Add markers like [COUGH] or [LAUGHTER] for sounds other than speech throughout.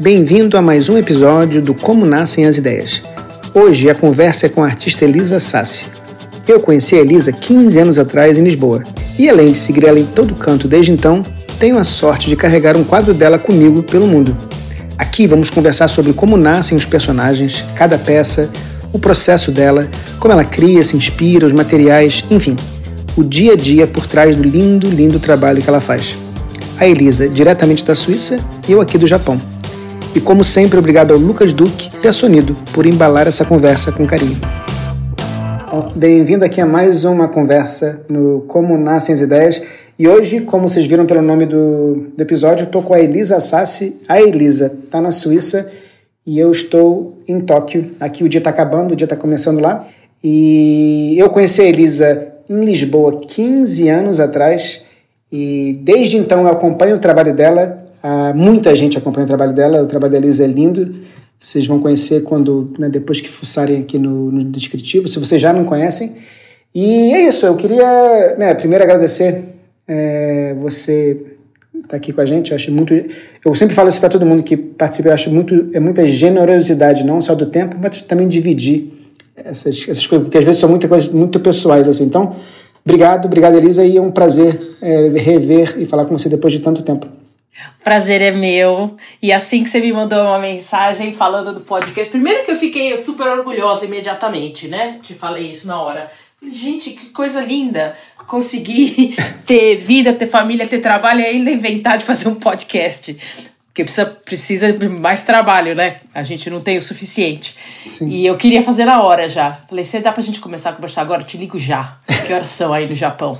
Bem-vindo a mais um episódio do Como Nascem as Ideias. Hoje a conversa é com a artista Elisa Sassi. Eu conheci a Elisa 15 anos atrás em Lisboa e, além de seguir ela em todo canto desde então, tenho a sorte de carregar um quadro dela comigo pelo mundo. Aqui vamos conversar sobre como nascem os personagens, cada peça, o processo dela, como ela cria, se inspira, os materiais, enfim, o dia a dia por trás do lindo, lindo trabalho que ela faz. A Elisa, diretamente da Suíça, e eu aqui do Japão. E como sempre, obrigado ao Lucas Duque e a Sonido por embalar essa conversa com carinho. Bem-vindo aqui a mais uma conversa no Como Nascem as Ideias. E hoje, como vocês viram pelo nome do, do episódio, estou com a Elisa Sassi. A Elisa está na Suíça e eu estou em Tóquio. Aqui o dia está acabando, o dia está começando lá. E eu conheci a Elisa em Lisboa 15 anos atrás e desde então eu acompanho o trabalho dela ah, muita gente acompanha o trabalho dela, o trabalho da Elisa é lindo. Vocês vão conhecer quando, né, depois que fuçarem aqui no, no, descritivo, se vocês já não conhecem. E é isso, eu queria né, primeiro agradecer é, você estar tá aqui com a gente. Eu acho muito. Eu sempre falo isso para todo mundo que participa, eu acho muito, é muita generosidade, não só do tempo, mas também dividir essas, essas coisas, porque às vezes são muitas coisas muito pessoais. assim. Então, obrigado, obrigado, Elisa, e é um prazer é, rever e falar com você depois de tanto tempo. Prazer é meu. E assim que você me mandou uma mensagem falando do podcast, primeiro que eu fiquei super orgulhosa imediatamente, né? Te falei isso na hora. Gente, que coisa linda! Conseguir [LAUGHS] ter vida, ter família, ter trabalho e ainda inventar de fazer um podcast. Porque precisa, precisa de mais trabalho, né? A gente não tem o suficiente. Sim. E eu queria fazer na hora já. Falei, se dá pra gente começar a conversar agora, eu te ligo já. Que horas são aí no Japão?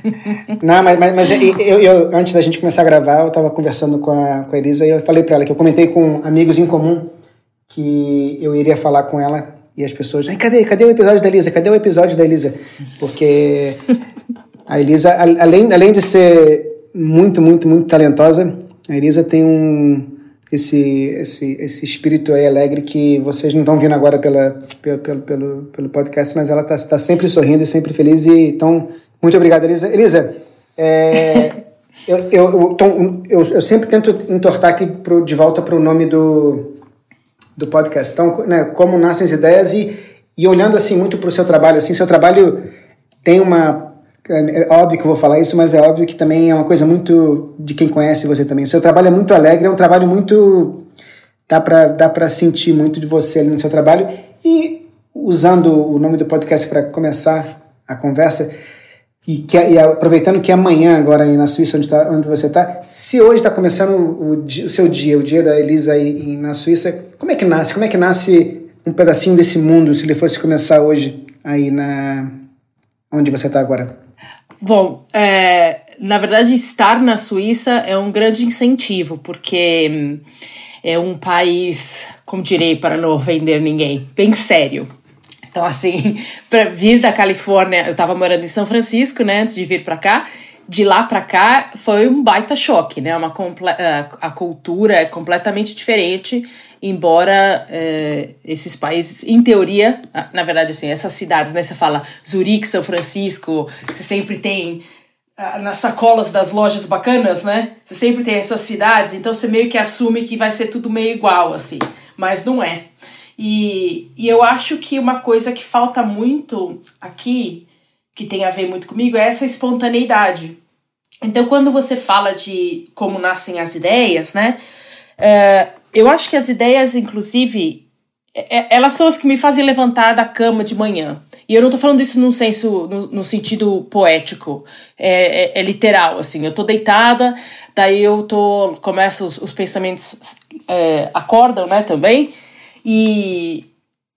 [LAUGHS] não, mas, mas, mas eu, eu, antes da gente começar a gravar, eu tava conversando com a, com a Elisa e eu falei para ela que eu comentei com amigos em comum que eu iria falar com ela e as pessoas, cadê, cadê o episódio da Elisa? Cadê o episódio da Elisa? Porque a Elisa, além, além de ser muito, muito, muito talentosa, a Elisa tem um esse, esse, esse espírito aí alegre que vocês não estão vendo agora pela, pelo, pelo, pelo, pelo podcast, mas ela está tá sempre sorrindo e sempre feliz. E, então, muito obrigado, Elisa. Elisa, é, [LAUGHS] eu, eu, eu, eu, sempre tento entortar aqui pro, de volta para o nome do, do podcast. Então, né, como nascem as ideias e, e olhando assim muito para o seu trabalho, assim, seu trabalho tem uma é, é óbvio que eu vou falar isso, mas é óbvio que também é uma coisa muito de quem conhece você também. O seu trabalho é muito alegre, é um trabalho muito. dá para dá pra sentir muito de você ali no seu trabalho. E usando o nome do podcast para começar a conversa, e, que, e aproveitando que é amanhã, agora aí na Suíça, onde, tá, onde você está, se hoje está começando o, o, seu dia, o dia da Elisa aí na Suíça, como é que nasce? Como é que nasce um pedacinho desse mundo se ele fosse começar hoje aí na onde você está agora? Bom, é, na verdade, estar na Suíça é um grande incentivo, porque hum, é um país, como direi, para não ofender ninguém, bem sério. Então, assim, [LAUGHS] para vir da Califórnia, eu estava morando em São Francisco, né, antes de vir para cá. De lá para cá foi um baita choque, né? Uma a cultura é completamente diferente embora é, esses países, em teoria, na verdade, assim, essas cidades, né? Você fala Zurique, São Francisco, você sempre tem nas sacolas das lojas bacanas, né? Você sempre tem essas cidades, então você meio que assume que vai ser tudo meio igual, assim, mas não é. E, e eu acho que uma coisa que falta muito aqui, que tem a ver muito comigo, é essa espontaneidade. Então, quando você fala de como nascem as ideias, né? Uh, eu acho que as ideias, inclusive, é, é, elas são as que me fazem levantar da cama de manhã. E eu não tô falando isso num senso, no, no sentido poético, é, é, é, literal, assim. Eu tô deitada, daí eu tô, começa os, os pensamentos, é, acordam, né, também, e,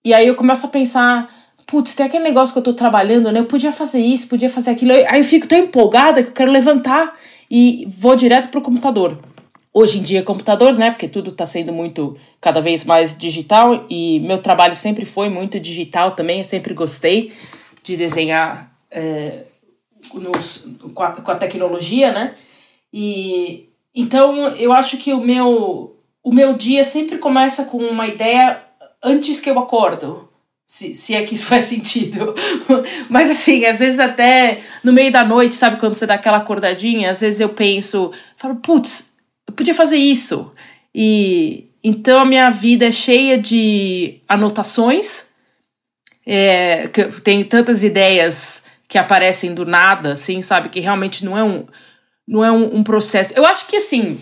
e aí eu começo a pensar, putz, tem aquele negócio que eu tô trabalhando, né, eu podia fazer isso, podia fazer aquilo, aí eu fico tão empolgada que eu quero levantar e vou direto pro computador hoje em dia computador, né? Porque tudo está sendo muito cada vez mais digital e meu trabalho sempre foi muito digital também. Eu sempre gostei de desenhar é, nos, com, a, com a tecnologia, né? E então eu acho que o meu o meu dia sempre começa com uma ideia antes que eu acordo. Se, se é que isso [LAUGHS] faz sentido. Mas assim, às vezes até no meio da noite, sabe, quando você dá aquela acordadinha, às vezes eu penso, falo, putz, podia fazer isso. E, Então a minha vida é cheia de anotações, é, tem tantas ideias que aparecem do nada, assim, sabe? Que realmente não é um, não é um, um processo. Eu acho que assim,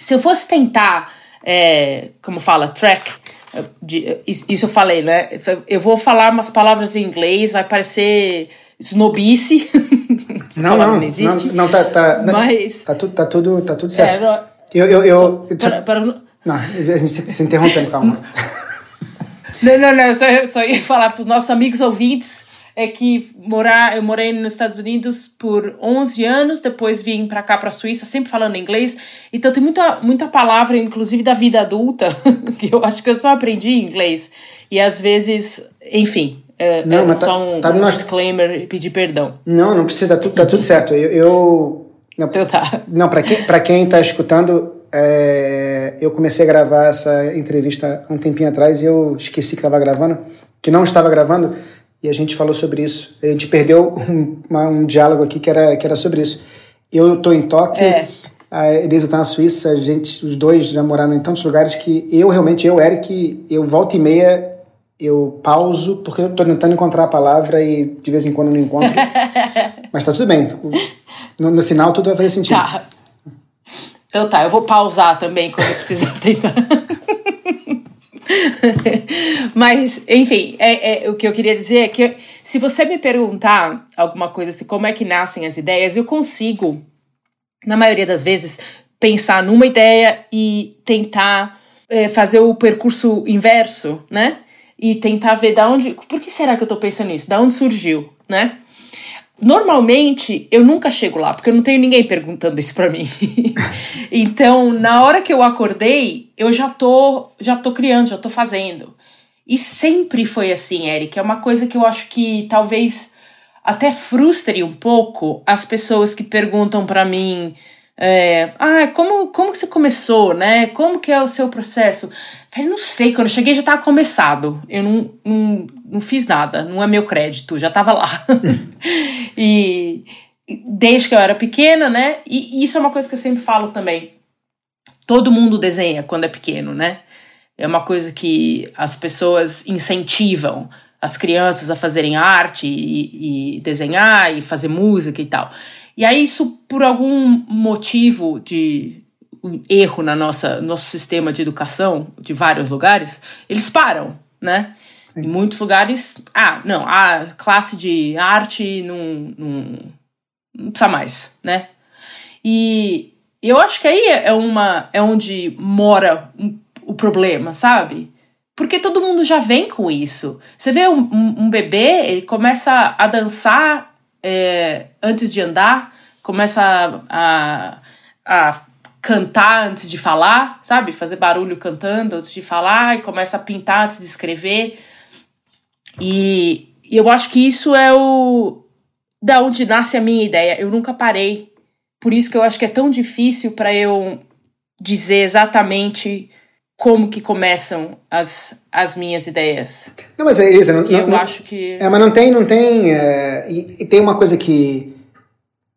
se eu fosse tentar, é, como fala, track, de, isso eu falei, né? Eu vou falar umas palavras em inglês, vai parecer snobice. [LAUGHS] não, não, não, existe. Não, não tá, tá, mas... tá, tudo, tá, tudo, tá tudo certo. É, eu, eu, eu, eu para, para... Não, a gente se, se interrompendo, calma. [LAUGHS] não, não, não, eu só, eu só ia falar para os nossos amigos ouvintes é que morar, eu morei nos Estados Unidos por 11 anos, depois vim para cá para a Suíça, sempre falando inglês. Então tem muita muita palavra, inclusive da vida adulta, [LAUGHS] que eu acho que eu só aprendi inglês. E às vezes, enfim, é, não, é só tá, um, tá um disclaimer e pedir perdão. Não, não precisa, tá tudo, tá tudo certo. Eu, eu não, então tá. Não, para quem para quem está escutando, é, eu comecei a gravar essa entrevista um tempinho atrás e eu esqueci que estava gravando, que não estava gravando e a gente falou sobre isso. A gente perdeu um, uma, um diálogo aqui que era, que era sobre isso. Eu estou em Tóquio, é. a Elisa está na Suíça, a gente, os dois já moraram em tantos lugares que eu realmente, eu, Eric, eu volta e meia eu pauso porque eu estou tentando encontrar a palavra e de vez em quando não encontro. [LAUGHS] Mas tá tudo bem. No, no, final tudo vai fazer sentido. Tá. Então tá, eu vou pausar também quando eu precisar [LAUGHS] tentar. Mas, enfim, é, é, o que eu queria dizer é que se você me perguntar alguma coisa assim, como é que nascem as ideias, eu consigo, na maioria das vezes, pensar numa ideia e tentar é, fazer o percurso inverso, né? E tentar ver da onde. Por que será que eu tô pensando nisso? Da onde surgiu, né? Normalmente eu nunca chego lá, porque eu não tenho ninguém perguntando isso para mim. [LAUGHS] então, na hora que eu acordei, eu já tô, já tô criando, já tô fazendo. E sempre foi assim, Eric. É uma coisa que eu acho que talvez até frustre um pouco as pessoas que perguntam para mim é, ah, como, como que você começou, né? Como que é o seu processo? Falei, não sei, quando eu cheguei já tava começado. Eu não, não, não fiz nada, não é meu crédito, já tava lá. [LAUGHS] e desde que eu era pequena, né? E, isso é uma coisa que eu sempre falo também. Todo mundo desenha quando é pequeno, né? É uma coisa que as pessoas incentivam as crianças a fazerem arte e, e desenhar e fazer música e tal. E aí, isso, por algum motivo de um erro na nossa nosso sistema de educação, de vários lugares, eles param, né? Sim. Em muitos lugares, ah, não, a classe de arte não, não, não precisa mais, né? E eu acho que aí é uma é onde mora o problema, sabe? Porque todo mundo já vem com isso. Você vê um, um, um bebê, ele começa a dançar é, antes de andar, começa a, a, a, cantar antes de falar, sabe? Fazer barulho cantando antes de falar, e começa a pintar antes de escrever. E, e eu acho que isso é o. da onde nasce a minha ideia. Eu nunca parei. Por isso que eu acho que é tão difícil para eu dizer exatamente como que começam as, as minhas ideias. Não, mas é isso. Não, eu não, acho que. É, mas não tem, não tem. É, e, e, tem uma coisa que.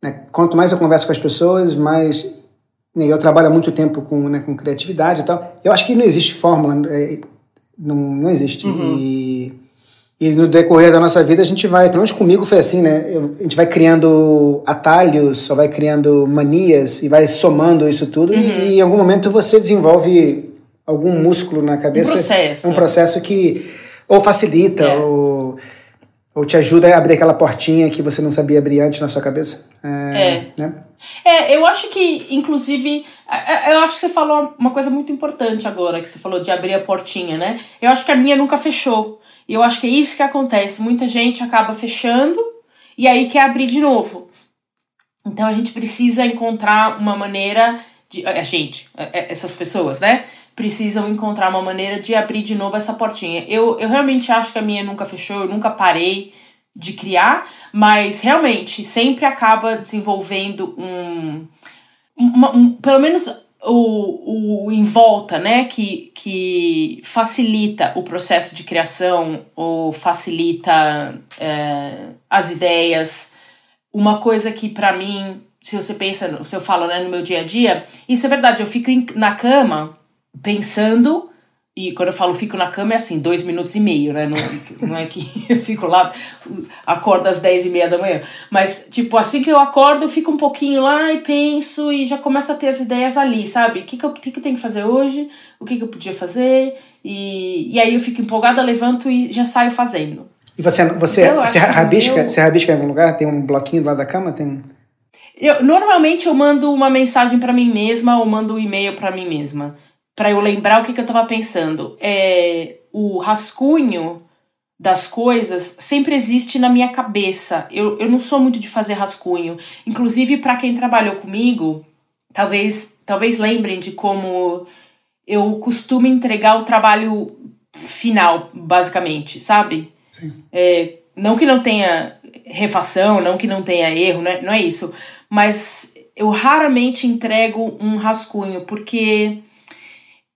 Né, quanto mais eu converso com as pessoas, mais. Né, eu trabalho há muito tempo com, né, com criatividade e tal. Eu acho que não existe fórmula. É, não, não existe. Uhum. E, e no decorrer da nossa vida a gente vai, pelo menos comigo foi assim, né? a gente vai criando atalhos, ou vai criando manias e vai somando isso tudo uhum. e, e em algum momento você desenvolve algum músculo na cabeça. Um processo. Um processo que ou facilita é. ou, ou te ajuda a abrir aquela portinha que você não sabia abrir antes na sua cabeça. É. É, né? é eu acho que, inclusive, eu acho que você falou uma coisa muito importante agora, que você falou de abrir a portinha, né? Eu acho que a minha nunca fechou. E eu acho que é isso que acontece. Muita gente acaba fechando e aí quer abrir de novo. Então a gente precisa encontrar uma maneira de. A gente, essas pessoas, né? Precisam encontrar uma maneira de abrir de novo essa portinha. Eu, eu realmente acho que a minha nunca fechou, eu nunca parei de criar, mas realmente sempre acaba desenvolvendo um. Uma, um pelo menos o, o em volta, né, que, que facilita o processo de criação ou facilita é, as ideias. Uma coisa que para mim, se você pensa, se eu falo né, no meu dia a dia, isso é verdade, eu fico na cama pensando e quando eu falo fico na cama é assim, dois minutos e meio, né? Não, não é que [LAUGHS] eu fico lá, acordo às dez e meia da manhã. Mas, tipo, assim que eu acordo, eu fico um pouquinho lá e penso e já começo a ter as ideias ali, sabe? O que, que, eu, que, que eu tenho que fazer hoje? O que, que eu podia fazer? E, e aí eu fico empolgada, levanto e já saio fazendo. E você, você, então, você, rabisca, meu... você rabisca em algum lugar? Tem um bloquinho do lado da cama? Tem eu, normalmente eu mando uma mensagem para mim mesma ou mando um e-mail para mim mesma para eu lembrar o que, que eu estava pensando. É, o rascunho das coisas sempre existe na minha cabeça. Eu, eu não sou muito de fazer rascunho. Inclusive, para quem trabalhou comigo, talvez, talvez lembrem de como eu costumo entregar o trabalho final, basicamente, sabe? Sim. É, não que não tenha refação, não que não tenha erro, né? não é isso. Mas eu raramente entrego um rascunho, porque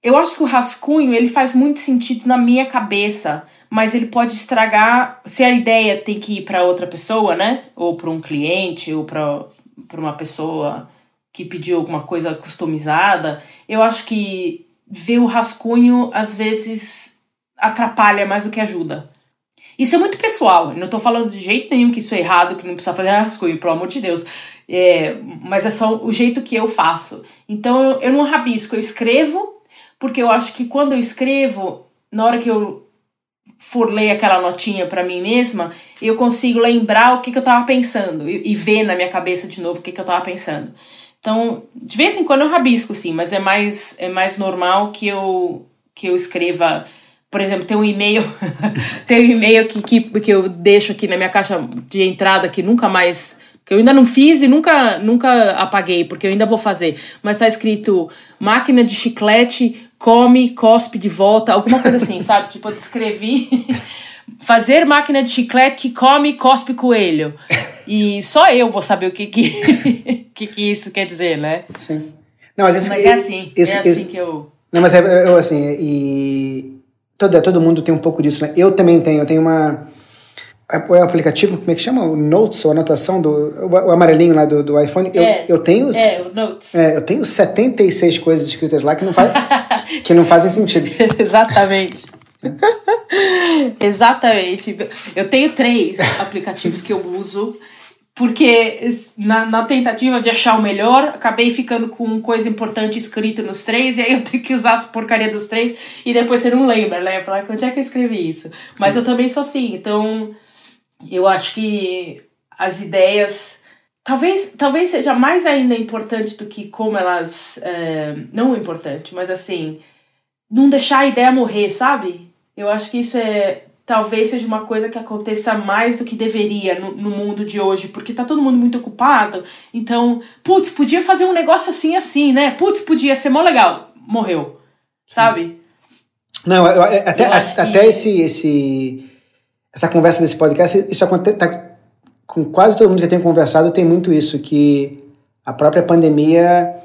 eu acho que o rascunho ele faz muito sentido na minha cabeça, mas ele pode estragar se a ideia tem que ir para outra pessoa, né? Ou para um cliente, ou para uma pessoa que pediu alguma coisa customizada. Eu acho que ver o rascunho às vezes atrapalha mais do que ajuda. Isso é muito pessoal. Não tô falando de jeito nenhum que isso é errado, que não precisa fazer [LAUGHS] rascunho, pelo amor de Deus. É, mas é só o jeito que eu faço. Então eu, eu não rabisco, eu escrevo porque eu acho que quando eu escrevo, na hora que eu for ler aquela notinha para mim mesma, eu consigo lembrar o que, que eu tava pensando e, e, ver na minha cabeça de novo o que, que eu tava pensando. Então, de vez em quando eu rabisco, sim, mas é mais, é mais normal que eu, que eu escreva. Por exemplo, tem um e-mail, [LAUGHS] tem um e-mail que, que, que eu deixo aqui na minha caixa de entrada que nunca mais que eu ainda não fiz e nunca, nunca apaguei, porque eu ainda vou fazer. Mas tá escrito máquina de chiclete, come, cospe de volta, alguma coisa assim, [LAUGHS] sabe? Tipo, eu descrevi fazer máquina de chiclete que come, cospe coelho. E só eu vou saber o que que, [LAUGHS] que, que isso quer dizer, né? Sim. Não, mas, esse, mas é assim, esse, é assim esse, que eu... Não, mas é, eu, assim, e... Todo, todo mundo tem um pouco disso, né? Eu também tenho, eu tenho uma o aplicativo, como é que chama? O Notes, ou anotação do o amarelinho lá do, do iPhone. Eu, é, eu tenho. É, o Notes. É, eu tenho 76 coisas escritas lá que não, faz, [LAUGHS] que não fazem sentido. [LAUGHS] Exatamente. [LAUGHS] Exatamente. Eu tenho três aplicativos que eu uso, porque na, na, tentativa de achar o melhor, acabei ficando com coisa importante escrita nos três, e aí eu tenho que usar as porcaria dos três, e depois você não lembra, né? Falar, onde é que eu escrevi isso? Mas Sim. eu também sou assim, então eu acho que as ideias talvez talvez seja mais ainda importante do que como elas é, não importante mas assim não deixar a ideia morrer sabe? Eu acho que isso é talvez seja uma coisa que aconteça mais do que deveria no, no mundo de hoje porque tá todo mundo muito ocupado então putz podia fazer um negócio assim assim né? Putz podia ser mó legal morreu sabe? Não eu, até eu até que... esse esse essa conversa desse podcast, isso acontece tá, com quase todo mundo que eu tenho conversado, tem muito isso, que a própria pandemia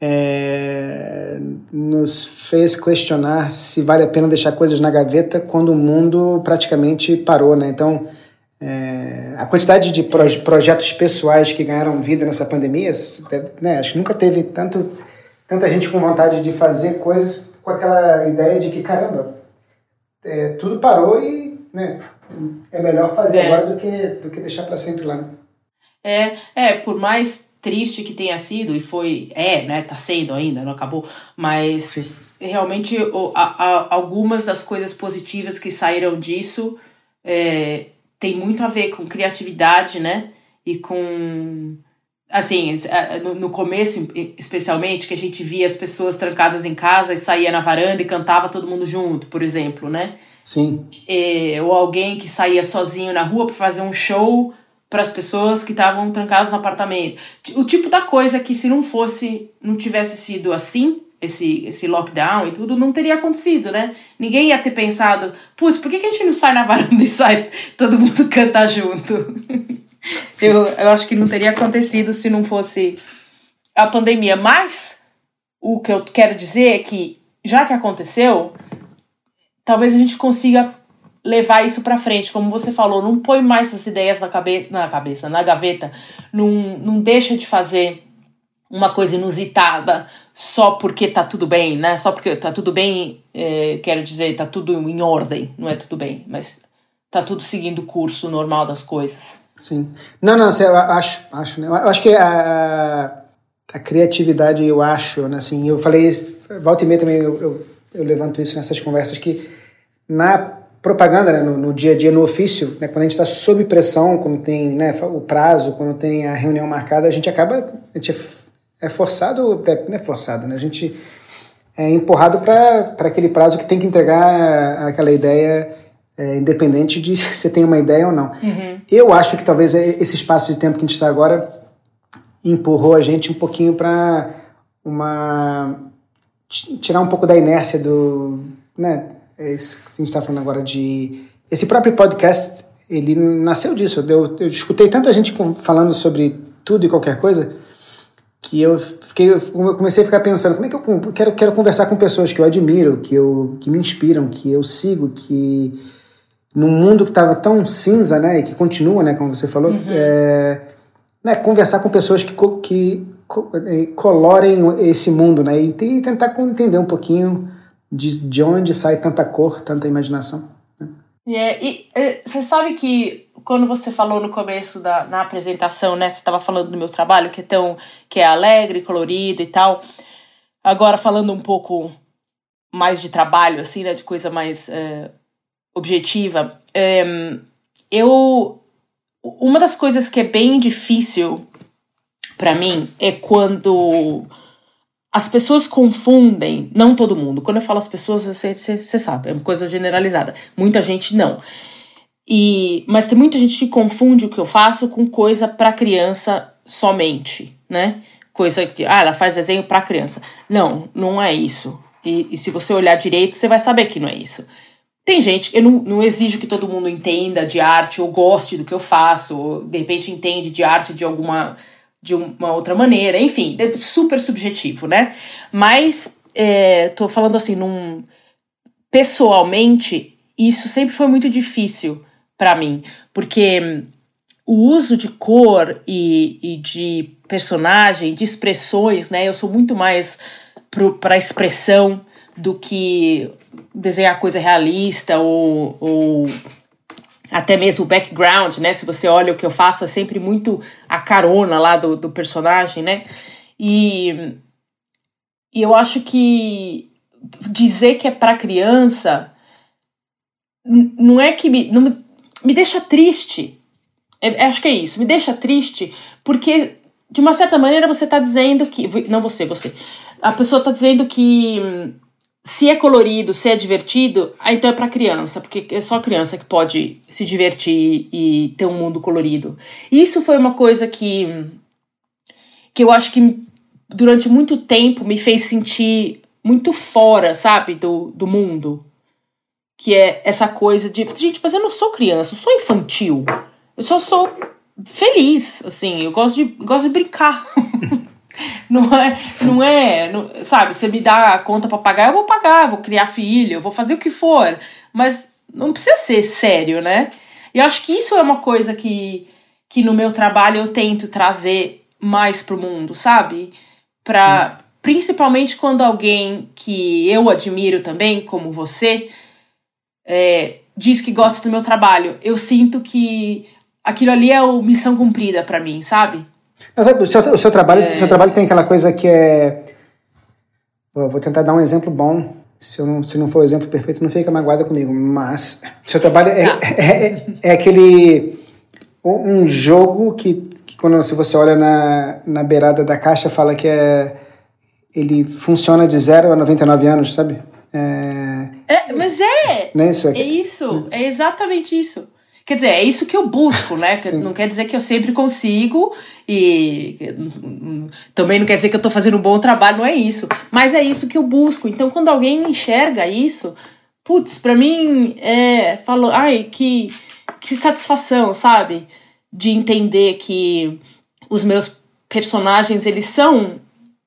é, nos fez questionar se vale a pena deixar coisas na gaveta quando o mundo praticamente parou, né? Então, é, a quantidade de proje projetos pessoais que ganharam vida nessa pandemia, né, acho que nunca teve tanto, tanta gente com vontade de fazer coisas com aquela ideia de que, caramba, é, tudo parou e né, é melhor fazer é. agora do que, do que deixar para sempre lá. Né? É, é, por mais triste que tenha sido, e foi, é, né, tá sendo ainda, não acabou, mas Sim. realmente o, a, a, algumas das coisas positivas que saíram disso é, tem muito a ver com criatividade, né, e com assim, no, começo, especialmente, que a gente via as pessoas trancadas em casa e saía na varanda e cantava todo mundo junto, por exemplo, né? Sim. É, ou alguém que saía sozinho na rua para fazer um show para as pessoas que estavam trancadas no apartamento. O tipo da coisa que se não fosse, não tivesse sido assim, esse, esse lockdown e tudo, não teria acontecido, né? Ninguém ia ter pensado, putz, por que, que a gente não sai na varanda e sai todo mundo [LAUGHS] cantar junto? eu, eu acho que não teria acontecido se não fosse a pandemia. Mas o que eu quero dizer é que, já que aconteceu, talvez a gente consiga levar isso para frente, como você falou, não põe mais essas ideias na cabeça, na cabeça, na gaveta, não, não deixa de fazer uma coisa inusitada só porque tá tudo bem, né? Só porque tá tudo bem, é, quero dizer, tá tudo em ordem, não é tudo bem, mas tá tudo seguindo o curso normal das coisas. Sim. Não, não, eu acho, acho, né? Eu acho que a, a criatividade, eu acho, né? Assim, eu falei, volta e meia também, eu, eu, eu levanto isso nessas conversas, que na propaganda, né, no, no, dia a dia, no ofício, né, quando a gente está sob pressão, quando tem né, o prazo, quando tem a reunião marcada, a gente acaba, a gente é, é forçado, é, não é forçado, né, a gente é empurrado para aquele prazo que tem que entregar aquela ideia, é, independente de [LAUGHS] se você tem uma ideia ou não. Uhum. Eu acho que talvez esse espaço de tempo que a gente está agora empurrou a gente um pouquinho para uma tirar um pouco da inércia do, né, é isso que a gente está falando agora de. Esse próprio podcast, ele nasceu disso. Eu, eu escutei tanta gente falando sobre tudo e qualquer coisa que eu fiquei eu comecei a ficar pensando como é que eu quero, quero conversar com pessoas que eu admiro que eu que me inspiram que eu sigo que num mundo que estava tão cinza né e que continua né como você falou uhum. é, né, conversar com pessoas que, que é, colorem esse mundo né e, e tentar entender um pouquinho de, de onde sai tanta cor, tanta imaginação. Né? Yeah, e é, você sabe que quando você falou no começo da na apresentação, né, você estava falando do meu trabalho que é tão que é alegre, colorido e tal. Agora falando um pouco mais de trabalho, assim, né, de coisa mais é, objetiva, é, eu uma das coisas que é bem difícil para mim é quando as pessoas confundem, não todo mundo. Quando eu falo as pessoas, você, você, você sabe, é uma coisa generalizada. Muita gente não. E, mas tem muita gente que confunde o que eu faço com coisa para criança somente, né? Coisa que, ah, ela faz desenho para criança. Não, não é isso. E, e, se você olhar direito, você vai saber que não é isso. Tem gente, eu não, não exijo que todo mundo entenda de arte ou goste do que eu faço, ou de repente entende de arte de alguma de uma outra maneira, enfim, super subjetivo, né? Mas é, tô falando assim, num pessoalmente, isso sempre foi muito difícil para mim, porque o uso de cor e, e, de personagem, de expressões, né? Eu sou muito mais para expressão do que desenhar coisa realista ou, ou até mesmo o background, né? Se você olha o que eu faço, é sempre muito a carona lá do, do personagem, né? E, e eu acho que dizer que é para criança não é que me, não, me deixa triste. É, acho que é isso, me deixa triste, porque de uma certa maneira você tá dizendo que. Não você, você. A pessoa tá dizendo que se é colorido, se é divertido, então é para criança, porque é só criança que pode se divertir e ter um mundo colorido. Isso foi uma coisa que que eu acho que durante muito tempo me fez sentir muito fora, sabe, do, do mundo. Que é essa coisa de, gente, mas eu não sou criança, eu sou infantil. Eu só sou feliz, assim, eu gosto de, gosto de brincar. [LAUGHS] Não é, não é, não, sabe? Você me dá a conta para pagar, eu vou pagar, eu vou criar filho, eu vou fazer o que for, mas não precisa ser sério, né? E eu acho que isso é uma coisa que, que no meu trabalho eu tento trazer mais pro mundo, sabe? Pra, principalmente quando alguém que eu admiro também, como você, é, diz que gosta do meu trabalho. Eu sinto que aquilo ali é a missão cumprida para mim, sabe? O, seu, o seu trabalho, é... seu trabalho tem aquela coisa que é. vou tentar dar um exemplo bom. Se, eu não, se não for o exemplo perfeito, não fica magoada comigo. Mas seu trabalho é, tá. é, é, é, aquele. Um jogo que, que, quando se você olha na, na beirada da caixa, fala que é. Ele funciona de 0 a 99 anos, sabe? É, é mas é! Não é isso? É, é isso, é exatamente isso. Quer dizer, é isso que eu busco, né? [LAUGHS] não quer dizer que eu sempre consigo e também não quer dizer que eu tô fazendo um bom trabalho, não é isso. Mas é isso que eu busco. Então, quando alguém enxerga isso, putz, pra mim é. Falo, ai, que, que satisfação, sabe? De entender que os meus personagens, eles são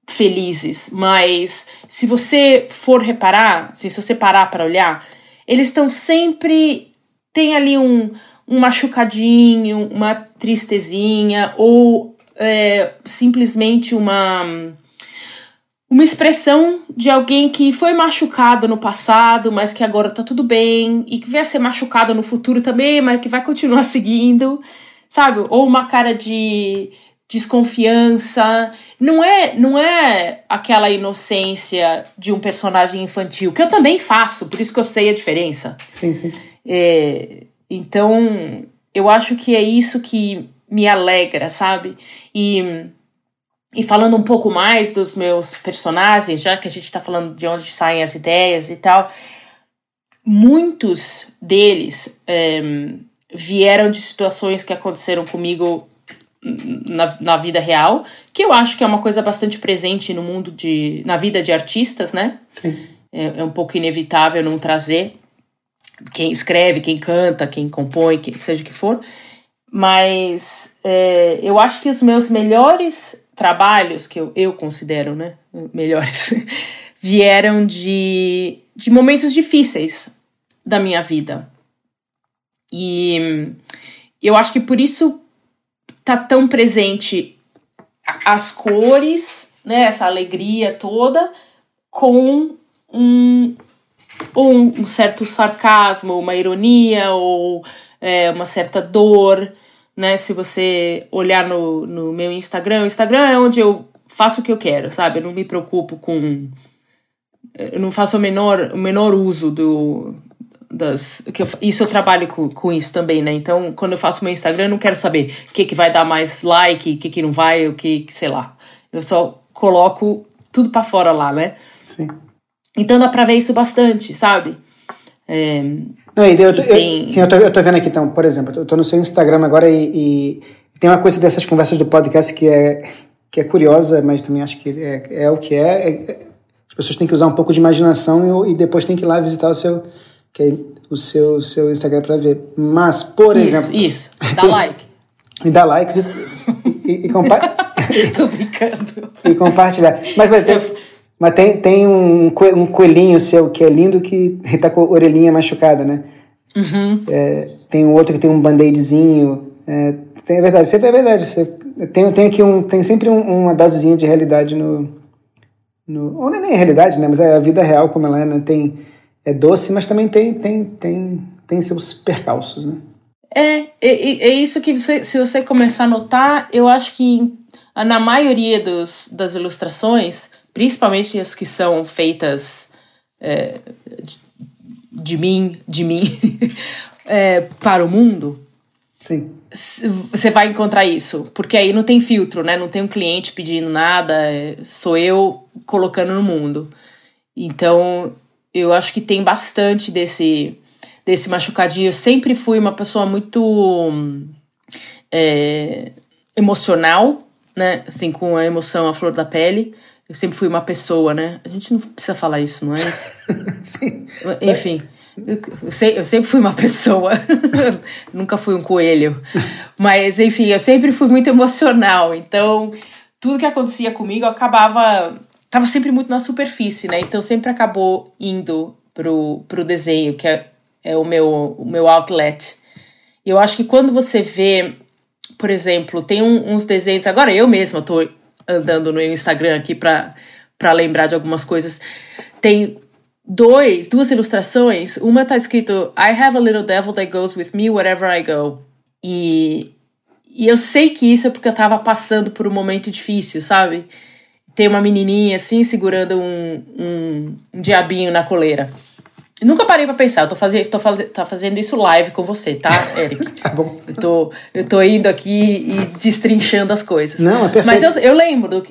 felizes, mas se você for reparar, se você parar para olhar, eles estão sempre tem ali um, um machucadinho, uma tristezinha, ou é, simplesmente uma uma expressão de alguém que foi machucado no passado, mas que agora tá tudo bem, e que vai ser machucado no futuro também, mas que vai continuar [LAUGHS] seguindo, sabe? Ou uma cara de desconfiança. Não é, não é aquela inocência de um personagem infantil, que eu também faço, por isso que eu sei a diferença. Sim, sim. É, então, eu acho que é isso que me alegra, sabe? E e falando um pouco mais dos meus personagens, já que a gente está falando de onde saem as ideias e tal, muitos deles é, vieram de situações que aconteceram comigo na, na vida real, que eu acho que é uma coisa bastante presente no mundo de. na vida de artistas, né? É, é, um pouco inevitável não trazer quem escreve, quem canta, quem compõe, quem, seja o que for. Mas é, eu acho que os meus melhores trabalhos que eu, eu considero né, melhores [LAUGHS] vieram de, de momentos difíceis da minha vida. E eu acho que por isso tá tão presente as cores, né, essa alegria toda, com um, um, um certo sarcasmo, uma ironia ou é, uma certa dor né? Se você olhar no, no meu Instagram, o Instagram é onde eu faço o que eu quero, sabe? Eu não me preocupo com. Eu não faço o menor, o menor uso do. Das, que eu, isso eu trabalho com, com isso também, né? Então, quando eu faço meu Instagram, eu não quero saber o que, que vai dar mais like, o que, que não vai, o que, sei lá. Eu só coloco tudo para fora lá, né? Sim. Então dá pra ver isso bastante, sabe? É, não, eu, eu, tem... sim, eu tô, eu tô vendo aqui, então, por exemplo, eu tô no seu Instagram agora e, e, tem uma coisa dessas conversas do podcast que é, que é curiosa, mas também acho que é, é o que é, é, As pessoas têm que usar um pouco de imaginação e, e depois tem que ir lá visitar o seu, é o seu, seu Instagram para ver. Mas, por isso, exemplo. Isso, [LAUGHS] dá like. e dá likes e, e, e, compa [LAUGHS] Tô brincando. e compartilhar. Mas, mas tem, mas tem, tem um, um coelhinho seu que é lindo que [LAUGHS] tá com a orelhinha machucada, né? Uhum. É, tem um outro que tem um band-aidzinho. É, tem, é verdade, sempre é verdade. Você, tem, tem aqui um. Tem sempre um, uma dosezinha de realidade no. no ou nem é realidade, né? Mas é a vida real como ela é, né? Tem, é doce, mas também tem, tem, tem, tem seus percalços, né? É, é, é isso que você, se você começar a notar, eu acho que na maioria dos, das ilustrações principalmente as que são feitas é, de, de, mim, de mim, [LAUGHS] é, para o mundo, você vai encontrar isso, porque aí não tem filtro, né? Não tem um cliente pedindo nada, é, sou eu colocando no mundo. Então, eu acho que tem bastante desse desse machucadinho. Eu sempre fui uma pessoa muito é, emocional, né? Assim, com a emoção à flor da pele. Eu sempre fui uma pessoa, né? A gente não precisa falar isso, não é isso? [LAUGHS] Sim. Enfim, eu, sei, eu sempre fui uma [LAUGHS] pessoa. [LAUGHS] Nunca fui um coelho. Mas, enfim, eu sempre fui muito emocional. Então, tudo que acontecia comigo acabava. Tava sempre muito na superfície, né? Então, sempre acabou indo pro, pro desenho, que é, é o, meu, o meu outlet. Eu acho que quando você vê, por exemplo, tem um, uns desenhos. Agora eu mesma tô andando no Instagram aqui para lembrar de algumas coisas. Tem dois, duas ilustrações. Uma tá escrito I have a little devil that goes with me wherever I go. E, e eu sei que isso é porque eu tava passando por um momento difícil, sabe? Tem uma menininha assim segurando um, um, um diabinho na coleira. Nunca parei pra pensar, eu tô, fazendo, tô tá fazendo isso live com você, tá, [LAUGHS] Eric? tá bom. Eu tô, eu tô indo aqui e destrinchando as coisas. Não, é perfeito. Mas eu, eu lembro do,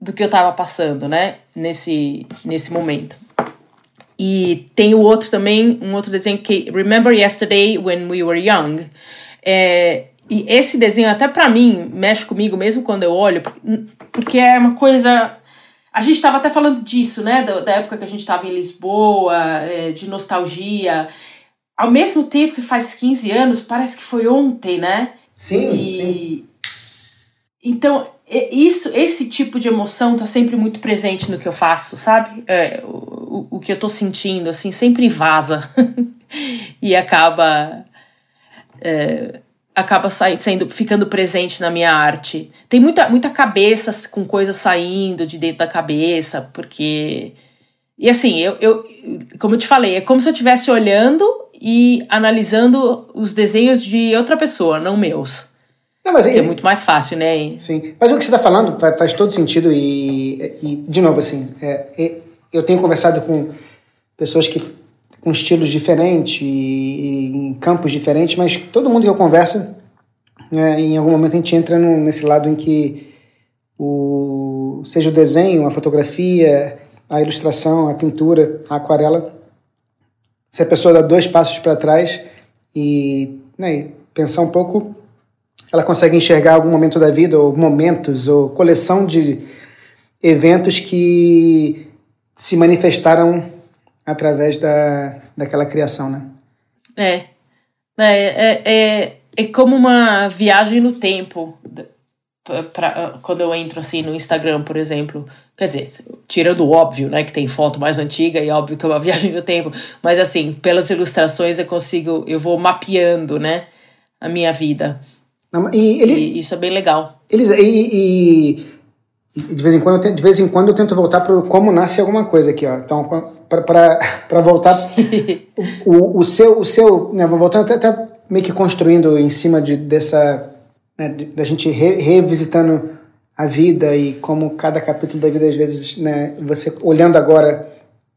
do que eu tava passando, né, nesse, nesse momento. E tem o outro também, um outro desenho que Remember Yesterday When We Were Young. É, e esse desenho, até para mim, mexe comigo mesmo quando eu olho, porque é uma coisa a gente estava até falando disso, né? Da, da, época que a gente estava em Lisboa, é, de nostalgia. Ao mesmo tempo que faz 15 anos, parece que foi ontem, né? Sim. E... Sim. Então, isso, esse tipo de emoção tá sempre muito presente no que eu faço, sabe? É, o, o que eu tô sentindo, assim, sempre vaza. [LAUGHS] e acaba. É, acaba saindo, ficando presente na minha arte. Tem muita, muita cabeça com coisas saindo de dentro da cabeça, porque. E assim, eu, eu como eu te falei, é como se eu estivesse olhando e analisando os desenhos de outra pessoa, não meus. Não, mas é muito mais fácil, né? Sim. Mas o que você está falando faz, faz, todo sentido e, e, de novo, assim, é, é, eu tenho conversado com pessoas que com estilos diferentes e, em campos diferentes, mas todo mundo que eu converso, né, em algum momento a gente entra nesse lado em que o, seja o desenho, a fotografia, a ilustração, a pintura, a aquarela, se a pessoa dá dois passos para trás e né, pensar um pouco, ela consegue enxergar algum momento da vida, ou momentos, ou coleção de eventos que se manifestaram através da, daquela criação, né? É. É, é, é, é como uma viagem no tempo. Pra, pra, quando eu entro assim no Instagram, por exemplo. Quer dizer, tirando o óbvio, né? Que tem foto mais antiga e óbvio que é uma [LAUGHS] viagem no tempo. Mas assim, pelas ilustrações eu consigo, eu vou mapeando, né? A minha vida. Não, e, ele, e isso é bem legal. Eles, e, e de vez em quando, eu, de vez em quando eu tento voltar para como nasce alguma coisa aqui, ó. Então, para voltar o, o seu o seu, né, voltando até, até meio que construindo em cima de dessa né, da gente re, revisitando a vida e como cada capítulo da vida às vezes, né, você olhando agora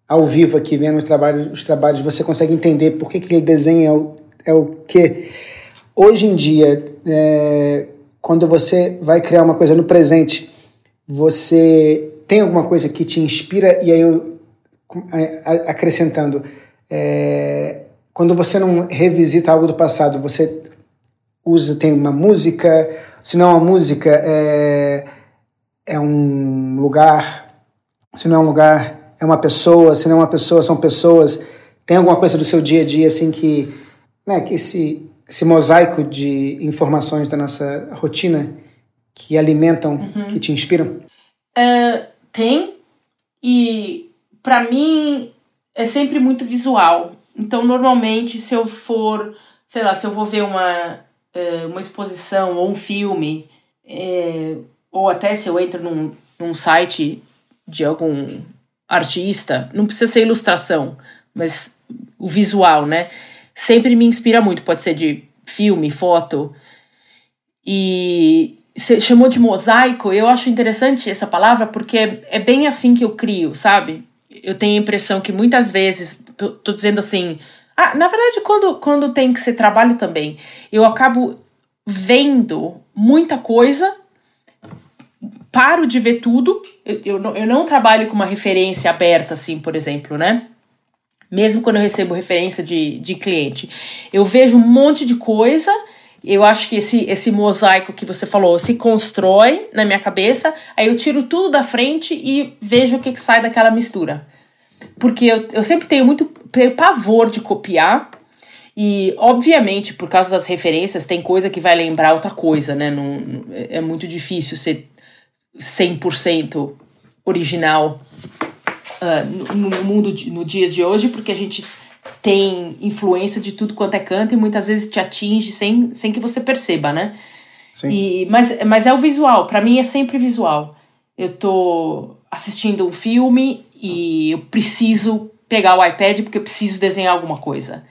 ao vivo aqui, vendo os trabalhos, os trabalhos, você consegue entender por que aquele desenho é o, é o que hoje em dia, é, quando você vai criar uma coisa no presente você tem alguma coisa que te inspira? E aí eu acrescentando, é, quando você não revisita algo do passado, você usa, tem uma música, se não é uma música, é, é um lugar, se não é um lugar, é uma pessoa, se não é uma pessoa, são pessoas. Tem alguma coisa do seu dia a dia assim que, né, que esse, esse mosaico de informações da nossa rotina que alimentam, uhum. que te inspiram? Uh, tem. E para mim é sempre muito visual. Então, normalmente, se eu for, sei lá, se eu vou ver uma, uh, uma exposição ou um filme, é, ou até se eu entro num, num site de algum artista, não precisa ser ilustração, mas o visual, né? Sempre me inspira muito. Pode ser de filme, foto. E você chamou de mosaico, eu acho interessante essa palavra porque é bem assim que eu crio, sabe? Eu tenho a impressão que muitas vezes, tô, tô dizendo assim, ah, na verdade, quando, quando tem que ser trabalho também, eu acabo vendo muita coisa, paro de ver tudo, eu, eu, não, eu não trabalho com uma referência aberta, assim, por exemplo, né? Mesmo quando eu recebo referência de, de cliente. Eu vejo um monte de coisa eu acho que esse, esse mosaico que você falou se constrói na minha cabeça, aí eu tiro tudo da frente e vejo o que, que sai daquela mistura. Porque eu, eu sempre tenho muito pavor de copiar, e, obviamente, por causa das referências, tem coisa que vai lembrar outra coisa, né? Não, é muito difícil ser 100% original uh, no, no mundo, de, no dias de hoje, porque a gente tem influência de tudo quanto é canto e muitas vezes te atinge sem, sem que você perceba, né? Sim. E, mas, mas é o visual, para mim é sempre visual. Eu tô assistindo um filme e eu preciso pegar o iPad porque eu preciso desenhar alguma coisa.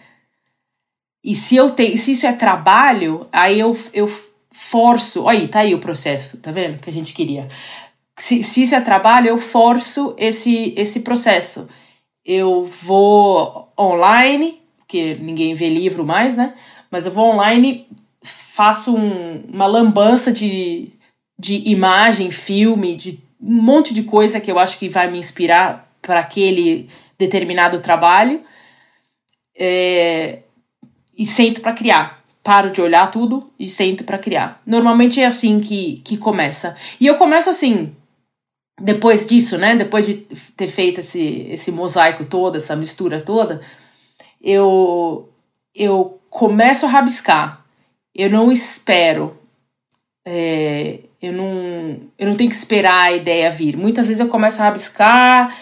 E se eu tenho, se isso é trabalho, aí eu, eu forço. Aí, tá aí o processo, tá vendo? Que a gente queria. Se, se isso é trabalho, eu forço esse, esse processo eu vou online, que ninguém vê livro mais, né? Mas eu vou online, faço um, uma lambança de, de imagem, filme, de um monte de coisa que eu acho que vai me inspirar para aquele determinado trabalho. É, e sento para criar. Paro de olhar tudo e sento para criar. Normalmente é assim que, que começa. E eu começo assim, depois disso, né, depois de ter feito esse, esse mosaico todo, essa mistura toda, eu, eu começo a rabiscar. Eu não espero. É, eu, não, eu não tenho que esperar a ideia vir. Muitas vezes eu começo a rabiscar,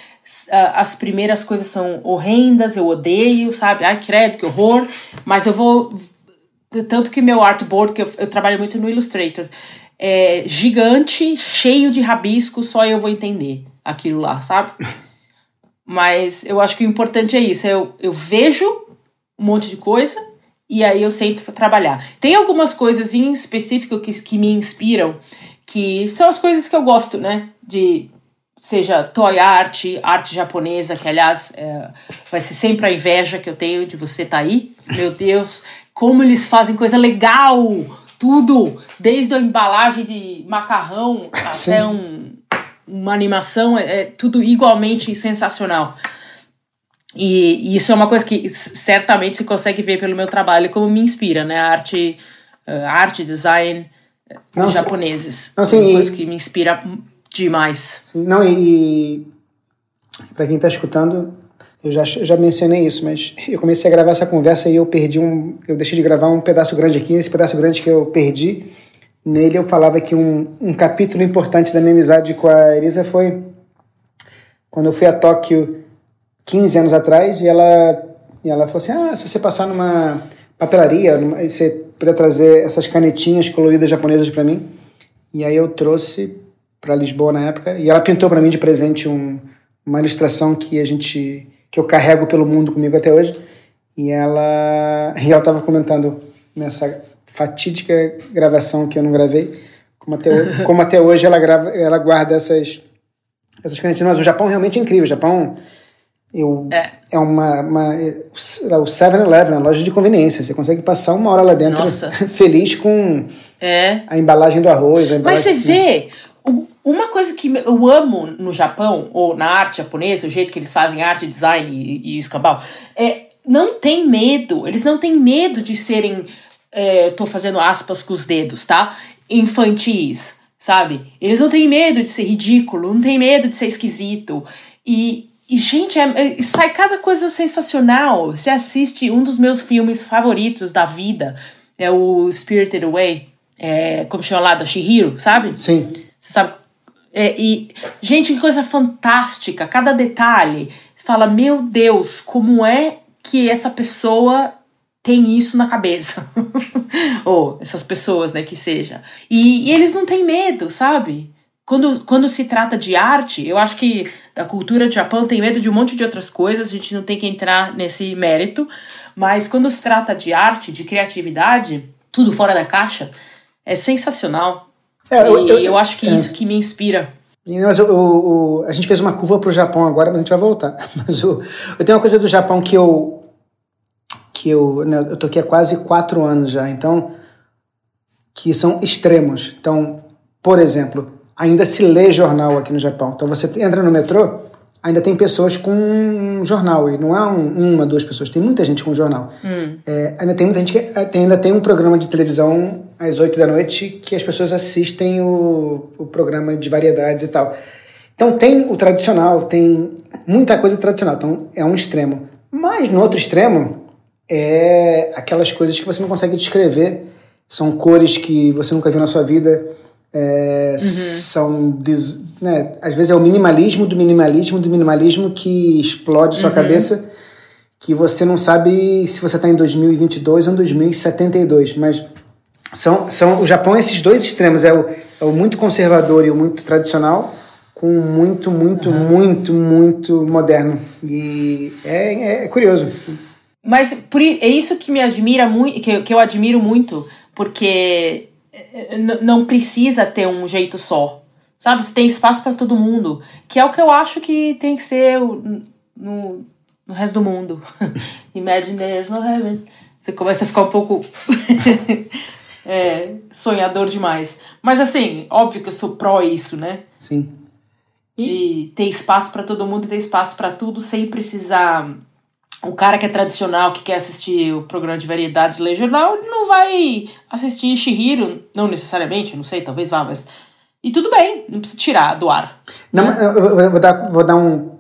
as primeiras coisas são horrendas, eu odeio, sabe? Ai, credo, que horror. Mas eu vou Tanto que meu artboard, que eu, eu trabalho muito no Illustrator, é gigante, cheio de rabiscos, só eu vou entender aquilo lá, sabe? [LAUGHS] Mas eu acho que o importante é isso. Eu, eu vejo um monte de coisa e aí eu sento para trabalhar. Tem algumas coisas em específico que, que me inspiram, que são as coisas que eu gosto, né? De seja toy art, arte japonesa, que aliás é, vai ser sempre a inveja que eu tenho de você estar tá aí. Meu Deus, como eles fazem coisa legal! Tudo, desde a embalagem de macarrão [LAUGHS] Sim. até um, uma animação, é, é tudo igualmente sensacional. E, e, isso é uma coisa que certamente se consegue ver pelo meu trabalho, como me inspira, né? A arte, uh, arte design não, japoneses. Não, sim, é uma coisa que me inspira demais. Sim, não, e, e para quem está escutando, eu já, já mencionei isso, mas eu comecei a gravar essa conversa e eu perdi um. Eu deixei de gravar um pedaço grande aqui. Esse pedaço grande que eu perdi, nele eu falava que um, um capítulo importante da minha amizade com a Elisa foi quando eu fui a Tóquio 15 anos atrás e ela, e ela falou assim: Ah, se você passar numa papelaria, numa, você puder trazer essas canetinhas coloridas japonesas para mim. E aí eu trouxe para Lisboa na época e ela pintou para mim de presente um, uma ilustração que a gente que eu carrego pelo mundo comigo até hoje. E ela e ela estava comentando nessa fatídica gravação que eu não gravei, como até, [LAUGHS] como até hoje ela grava, ela guarda essas essas canetinhas. Mas o Japão realmente é incrível. O Japão eu, é. é uma, uma o 7-Eleven, uma loja de conveniência. Você consegue passar uma hora lá dentro [LAUGHS] feliz com é. a embalagem do arroz. Embalagem, Mas você vê, uma coisa que eu amo no Japão, ou na arte japonesa, o jeito que eles fazem arte, design e, e escambau, é não tem medo. Eles não têm medo de serem. É, tô fazendo aspas com os dedos, tá? Infantis, sabe? Eles não têm medo de ser ridículo, não têm medo de ser esquisito. E, e, gente, é, é, sai cada coisa sensacional. Você assiste um dos meus filmes favoritos da vida, é o Spirited Away, é, como chama lá, da Shihiro, sabe? Sim. Você sabe? É, e, gente, que coisa fantástica. Cada detalhe. Fala, meu Deus, como é que essa pessoa tem isso na cabeça? [LAUGHS] Ou essas pessoas, né, que seja. E, e eles não têm medo, sabe? Quando, quando se trata de arte, eu acho que a cultura do Japão tem medo de um monte de outras coisas, a gente não tem que entrar nesse mérito, mas quando se trata de arte, de criatividade, tudo fora da caixa, é sensacional. É, eu, eu, eu, acho que é. isso que me inspira. Mas o, o, a gente fez uma curva para o Japão agora, mas a gente vai voltar. [LAUGHS] Mas o, eu tenho uma coisa do Japão que eu. que eu. Né, eu tô aqui há quase quatro anos já, então. que são extremos. Então, por exemplo, ainda se lê jornal aqui no Japão. Então você entra no metrô, ainda tem pessoas com jornal, e não é um, uma, duas pessoas, tem muita gente com jornal. Hum. É, ainda tem muita gente que é, tem, ainda tem um programa de televisão às oito da noite que as pessoas assistem o, o programa de variedades e tal. Então tem o tradicional, tem muita coisa tradicional, então é um extremo. Mas no outro extremo é aquelas coisas que você não consegue descrever, são cores que você nunca viu na sua vida, é, uhum. São, né, às vezes é o minimalismo do minimalismo do minimalismo que explode sua uhum. cabeça, que você não sabe se você está em 2022 ou em 2072, mas são, são o Japão é esses dois extremos, é o, é o muito conservador e o muito tradicional, com muito, muito, uhum. muito, muito moderno. E é, é, curioso. Mas por, é isso que me admira muito, que, que eu admiro muito, porque não precisa ter um jeito só. Sabe? Você tem espaço para todo mundo. Que é o que eu acho que tem que ser no, no resto do mundo. [LAUGHS] Imagine there's no heaven. Você começa a ficar um pouco [LAUGHS] é, sonhador demais. Mas assim, óbvio que eu sou pró isso, né? Sim. E... De ter espaço para todo mundo e ter espaço para tudo sem precisar o cara que é tradicional, que quer assistir o programa de variedades ler jornal, ele não vai assistir Shihiro, não necessariamente, não sei, talvez vá, mas. E tudo bem, não precisa tirar do ar. Não, né? eu vou dar, vou dar um,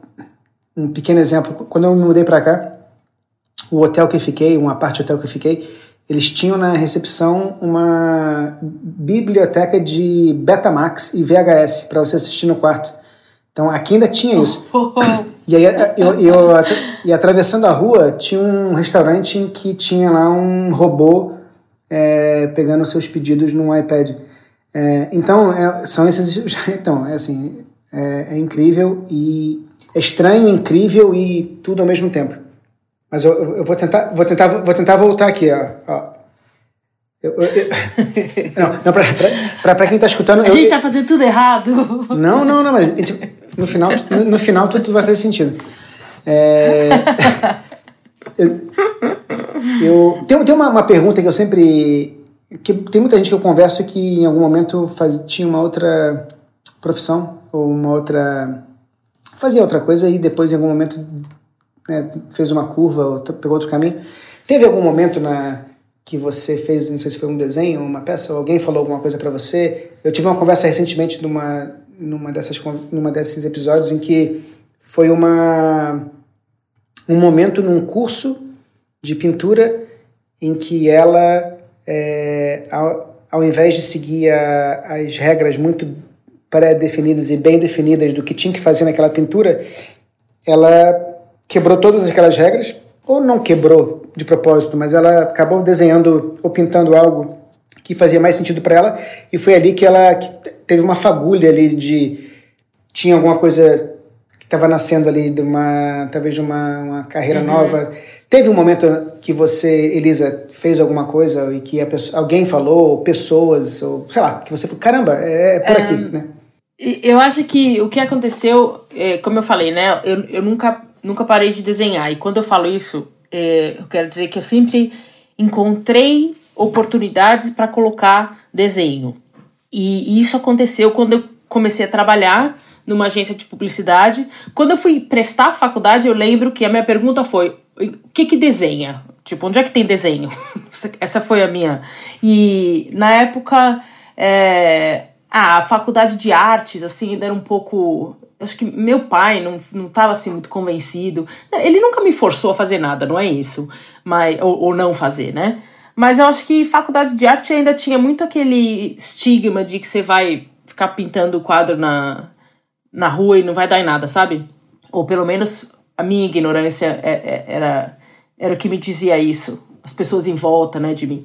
um pequeno exemplo. Quando eu me mudei para cá, o hotel que fiquei, uma parte do hotel que fiquei, eles tinham na recepção uma biblioteca de Betamax e VHS para você assistir no quarto. Então aqui ainda tinha isso. [LAUGHS] E aí eu, eu, eu, e atravessando a rua tinha um restaurante em que tinha lá um robô é, pegando seus pedidos no iPad. É, então, é, são esses. [LAUGHS] Então, é assim, é, é, incrível e. É estranho, incrível e tudo ao mesmo tempo. Mas eu, eu vou tentar, vou tentar, vou tentar voltar aqui, ó. ó. Eu, eu, [LAUGHS] não, não pra, quem tá escutando. A gente tá fazendo tudo errado. Não, não, não, mas gente, no, final, no, no, final tudo vai fazer sentido. É, eu, eu, tem, tem uma, uma pergunta que eu sempre que tem muita gente que eu converso que em algum momento faz, tinha uma outra profissão ou uma outra fazia outra coisa e depois em algum momento né, fez uma curva ou pegou outro caminho. Teve algum momento na que você fez, não sei se foi um desenho, uma peça, ou alguém falou alguma coisa para você? Eu tive uma conversa recentemente numa numa dessas numa desses episódios em que foi uma um momento num curso de pintura em que ela é, ao, ao invés de seguir a, as regras muito pré-definidas e bem definidas do que tinha que fazer naquela pintura, ela quebrou todas aquelas regras, ou não quebrou de propósito, mas ela acabou desenhando ou pintando algo que fazia mais sentido para ela, e foi ali que ela teve uma fagulha ali de tinha alguma coisa que estava nascendo ali de uma talvez de uma, uma carreira uhum. nova. Teve um momento que você, Elisa, fez alguma coisa e que pessoa, alguém falou, pessoas, ou sei lá, que você falou, caramba, é, é por é, aqui, né? Eu acho que o que aconteceu, é, como eu falei, né? Eu, eu nunca, nunca parei de desenhar. E quando eu falo isso, é, eu quero dizer que eu sempre encontrei oportunidades para colocar desenho. E, e isso aconteceu quando eu comecei a trabalhar numa agência de publicidade. Quando eu fui prestar a faculdade, eu lembro que a minha pergunta foi: o que que desenha? Tipo, onde é que tem desenho? [LAUGHS] Essa foi a minha. E na época, é, a faculdade de artes, assim, ainda era um pouco. Acho que meu pai não, não tava assim muito convencido. Ele nunca me forçou a fazer nada, não é isso. Mas, ou, ou não fazer, né? Mas eu acho que faculdade de arte ainda tinha muito aquele estigma de que você vai ficar pintando o quadro na, na rua e não vai dar em nada, sabe? Ou pelo menos a minha ignorância é, é, era, era o que me dizia isso, as pessoas em volta né, de mim.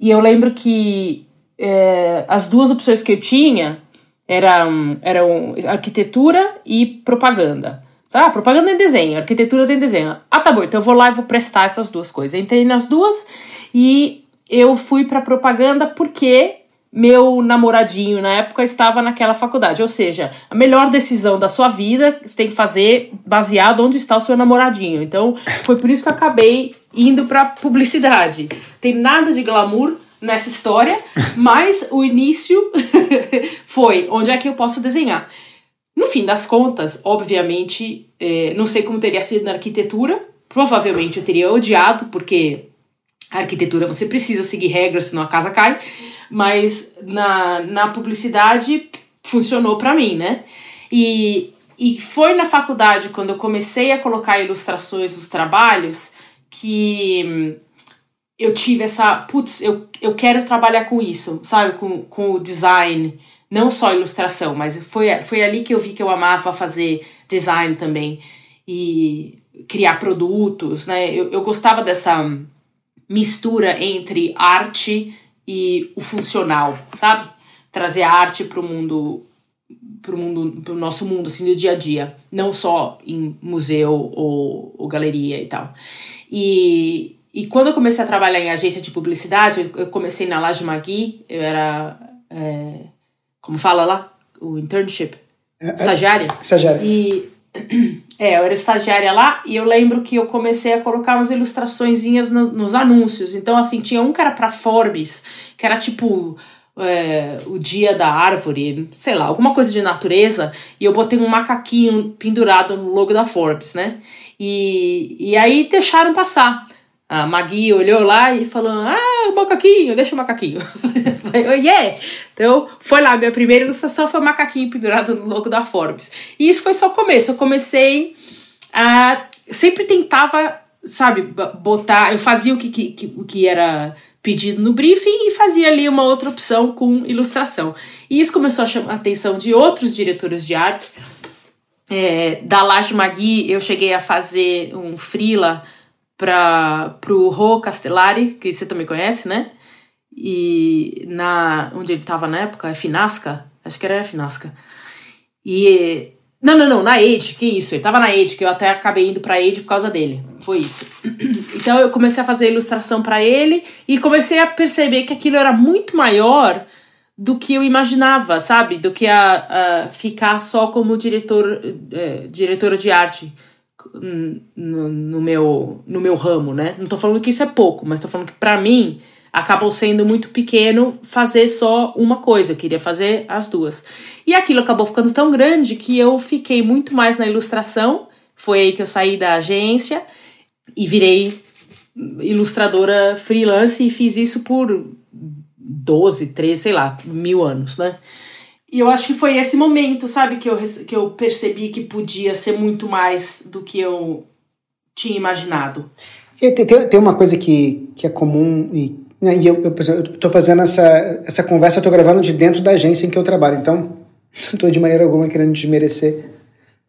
E eu lembro que é, as duas opções que eu tinha eram, eram arquitetura e propaganda. Ah, propaganda em desenho, arquitetura tem desenho. Ah, tá bom, então eu vou lá e vou prestar essas duas coisas. Entrei nas duas e eu fui para propaganda porque meu namoradinho na época estava naquela faculdade. Ou seja, a melhor decisão da sua vida você tem que fazer baseado onde está o seu namoradinho. Então, foi por isso que eu acabei indo para publicidade. Tem nada de glamour nessa história, [LAUGHS] mas o início [LAUGHS] foi onde é que eu posso desenhar. No fim das contas, obviamente, é, não sei como teria sido na arquitetura. Provavelmente eu teria odiado, porque a arquitetura você precisa seguir regras, senão a casa cai mas na, na publicidade funcionou para mim, né? E, e foi na faculdade, quando eu comecei a colocar ilustrações nos trabalhos, que eu tive essa, putz, eu, eu quero trabalhar com isso, sabe? Com, com o design, não só ilustração, mas foi, foi ali que eu vi que eu amava fazer design também e criar produtos, né? Eu, eu gostava dessa mistura entre arte e o funcional, sabe? Trazer a arte para o mundo para o mundo, pro nosso mundo, assim, do dia a dia, não só em museu ou, ou galeria e tal. E, e quando eu comecei a trabalhar em agência de publicidade, eu comecei na Laje Magui, eu era, é, como fala lá, o internship, é, é estagiária. Estagiária. E [CLEARS THROAT] é, eu era estagiária lá e eu lembro que eu comecei a colocar umas ilustraçõezinhas nos, nos anúncios. Então, assim, tinha um que era pra Forbes, que era tipo é, o dia da árvore, sei lá, alguma coisa de natureza, e eu botei um macaquinho pendurado no logo da Forbes, né? E, e aí deixaram passar. A Magui olhou lá e falou: Ah, o macaquinho, deixa o macaquinho. [LAUGHS] Falei, oh, yeah! Então, foi lá, minha primeira ilustração foi o macaquinho pendurado no logo da Forbes. E isso foi só o começo. Eu comecei a. Sempre tentava, sabe, botar. Eu fazia o que, que, o que era pedido no briefing e fazia ali uma outra opção com ilustração. E isso começou a chamar a atenção de outros diretores de arte. É, da Laje Magui, eu cheguei a fazer um freela para o Rô Castellari, que você também conhece, né? e na onde ele estava na época, é Finasca, acho que era Finasca. E não, não, não, na Age, que isso? Ele tava na Age, que eu até acabei indo pra Age por causa dele. Foi isso. [CLEARS THROAT] Então eu comecei a fazer ilustração para ele e comecei a perceber que aquilo era muito maior do que eu imaginava, sabe? Do que a, a ficar só como diretor, é, diretora de arte no, meu, no meu ramo, né? Não tô falando que isso é pouco, mas tô falando que para mim acabou sendo muito pequeno fazer só uma coisa, eu queria fazer as duas. E aquilo acabou ficando tão grande que eu fiquei muito mais na ilustração. Foi aí que eu saí da agência e virei ilustradora freelance e fiz isso por 12, 13, sei lá, mil anos, né? E eu acho que foi esse momento, sabe, que eu, que eu percebi que podia ser muito mais do que eu tinha imaginado. Tem, tem, tem uma coisa que, que é comum e né, e eu, eu, eu tô fazendo essa, essa conversa, eu tô gravando de dentro da agência em que eu trabalho. Então, [LAUGHS] não tô de maneira alguma querendo desmerecer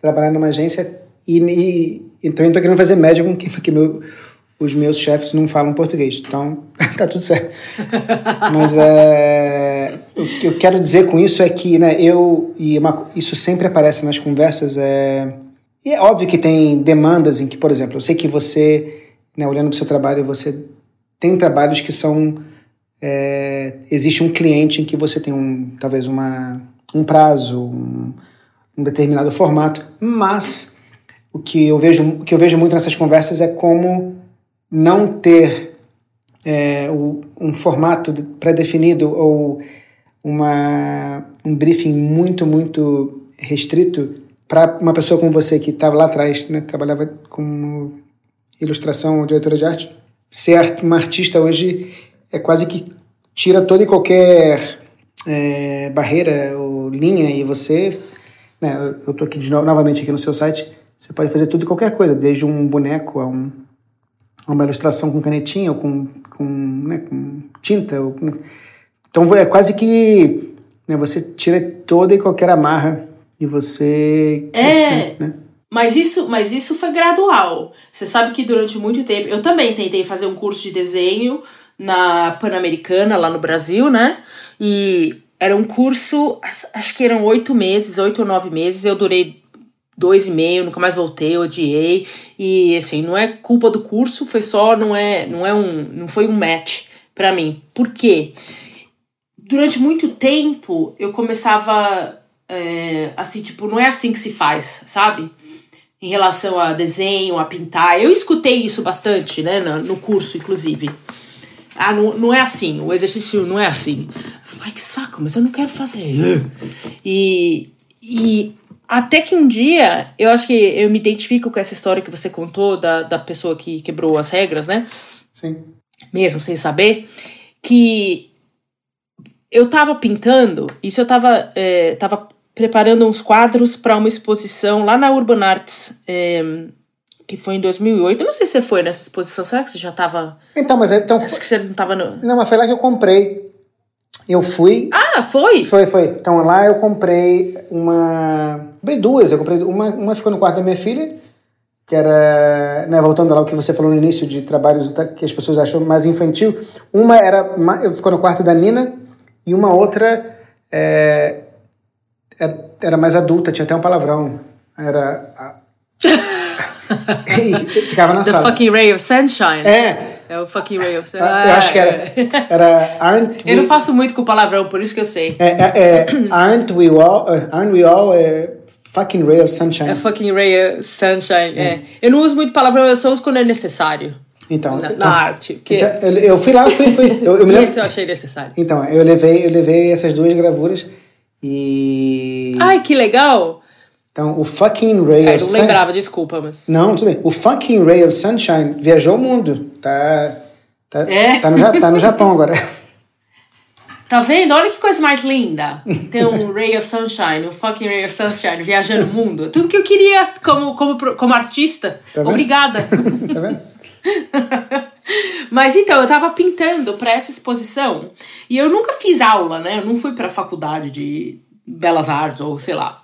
trabalhar numa agência e, e, e também não tô querendo fazer média com que, porque meu, os meus chefes não falam português. Então, [LAUGHS] tá tudo certo. Mas é, o que eu quero dizer com isso é que né, eu, e uma, isso sempre aparece nas conversas, é, e é óbvio que tem demandas em que, por exemplo, eu sei que você, né, olhando para o seu trabalho, você tem trabalhos que são. É, existe um cliente em que você tem um, talvez uma, um prazo, um, um determinado formato, mas o que eu vejo, o que eu vejo muito nessas conversas é como não ter é, um formato pré-definido ou uma, um briefing muito, muito restrito para uma pessoa como você que estava lá atrás, né, trabalhava como ilustração ou diretora de arte, ser uma artista hoje é quase que tira toda e qualquer é, barreira ou linha e você, né, eu estou aqui de novo, novamente aqui no seu site, você pode fazer tudo e qualquer coisa, desde um boneco a, um, uma ilustração com canetinha ou com, com, né, com tinta. Ou com... Então é quase que né, você tira toda e qualquer amarra e você... É... Né? Mas isso, mas isso foi gradual. Você sabe que durante muito tempo. Eu também tentei fazer um curso de desenho na Pan-Americana, lá no Brasil, né? E era um curso, acho que eram oito meses, oito ou nove meses. Eu durei dois e meio, nunca mais voltei, odiei. E assim, não é culpa do curso, foi só, não é, não é um, não foi um match para mim. Por quê? Durante muito tempo eu começava é, assim, tipo, não é assim que se faz, sabe? em relação a desenho, a pintar. Eu escutei isso bastante, né, no curso, inclusive. Ah, não, não é assim, o exercício não é assim. Ai, que saco, mas eu não quero fazer. E, e até que um dia, eu acho que eu me identifico com essa história que você contou da, da pessoa que quebrou as regras, né? Sim. Mesmo sem saber, que eu tava pintando, isso eu tava, é, tava preparando uns quadros para uma exposição lá na Urban Arts, é, que foi em 2008. Eu não sei se você foi nessa exposição, será que você já estava... Então, mas... Então, Acho que você não estava no... Não, mas foi lá que eu comprei. Eu fui... Ah, foi? Foi, foi. Então lá eu comprei uma... Comprei duas. Eu comprei uma, uma ficou no quarto da minha filha, que era, né, voltando lá o que você falou no início de trabalhos que as pessoas acham mais infantil. Uma era, ficou no quarto da Nina e uma outra é, é, era mais adulta, tinha até um palavrão. Era. [LAUGHS] [LAUGHS] ficava na The sala. The fucking ray of sunshine. É. É o fucking ray of sunshine. Ah, eu acho que era. [LAUGHS] era aren't we... Eu não faço muito com palavrão, por isso que eu sei. É, é, é aren't we all. Uh, aren't we all. Uh, fucking ray of sunshine. É fucking ray of sunshine. É. é. Eu não uso muito palavrão, eu só uso quando é necessário. Então, na, então, na arte. Porque... Então, eu, eu, fui lá, fui, fui. Eu, eu me lembro... Isso eu achei necessário. Então, eu levei, eu levei essas duas gravuras e. Ai, que legal! Então, o fucking Ray é, of Sunshine. não lembrava, desculpa, mas. Não, tudo bem. O fucking Ray of Sunshine viajou o mundo. Tá. Tá, é? tá, no, tá no Japão agora. [LAUGHS] Tá vendo? Olha que coisa mais linda. Ter um Ray of Sunshine, um fucking Ray of Sunshine viajando o mundo. Tudo que eu queria como, como, como artista. Tá Obrigada. [LAUGHS] tá vendo? [LAUGHS] Mas então, eu tava pintando para essa exposição e eu nunca fiz aula, né? Eu não fui pra faculdade de belas artes ou sei lá,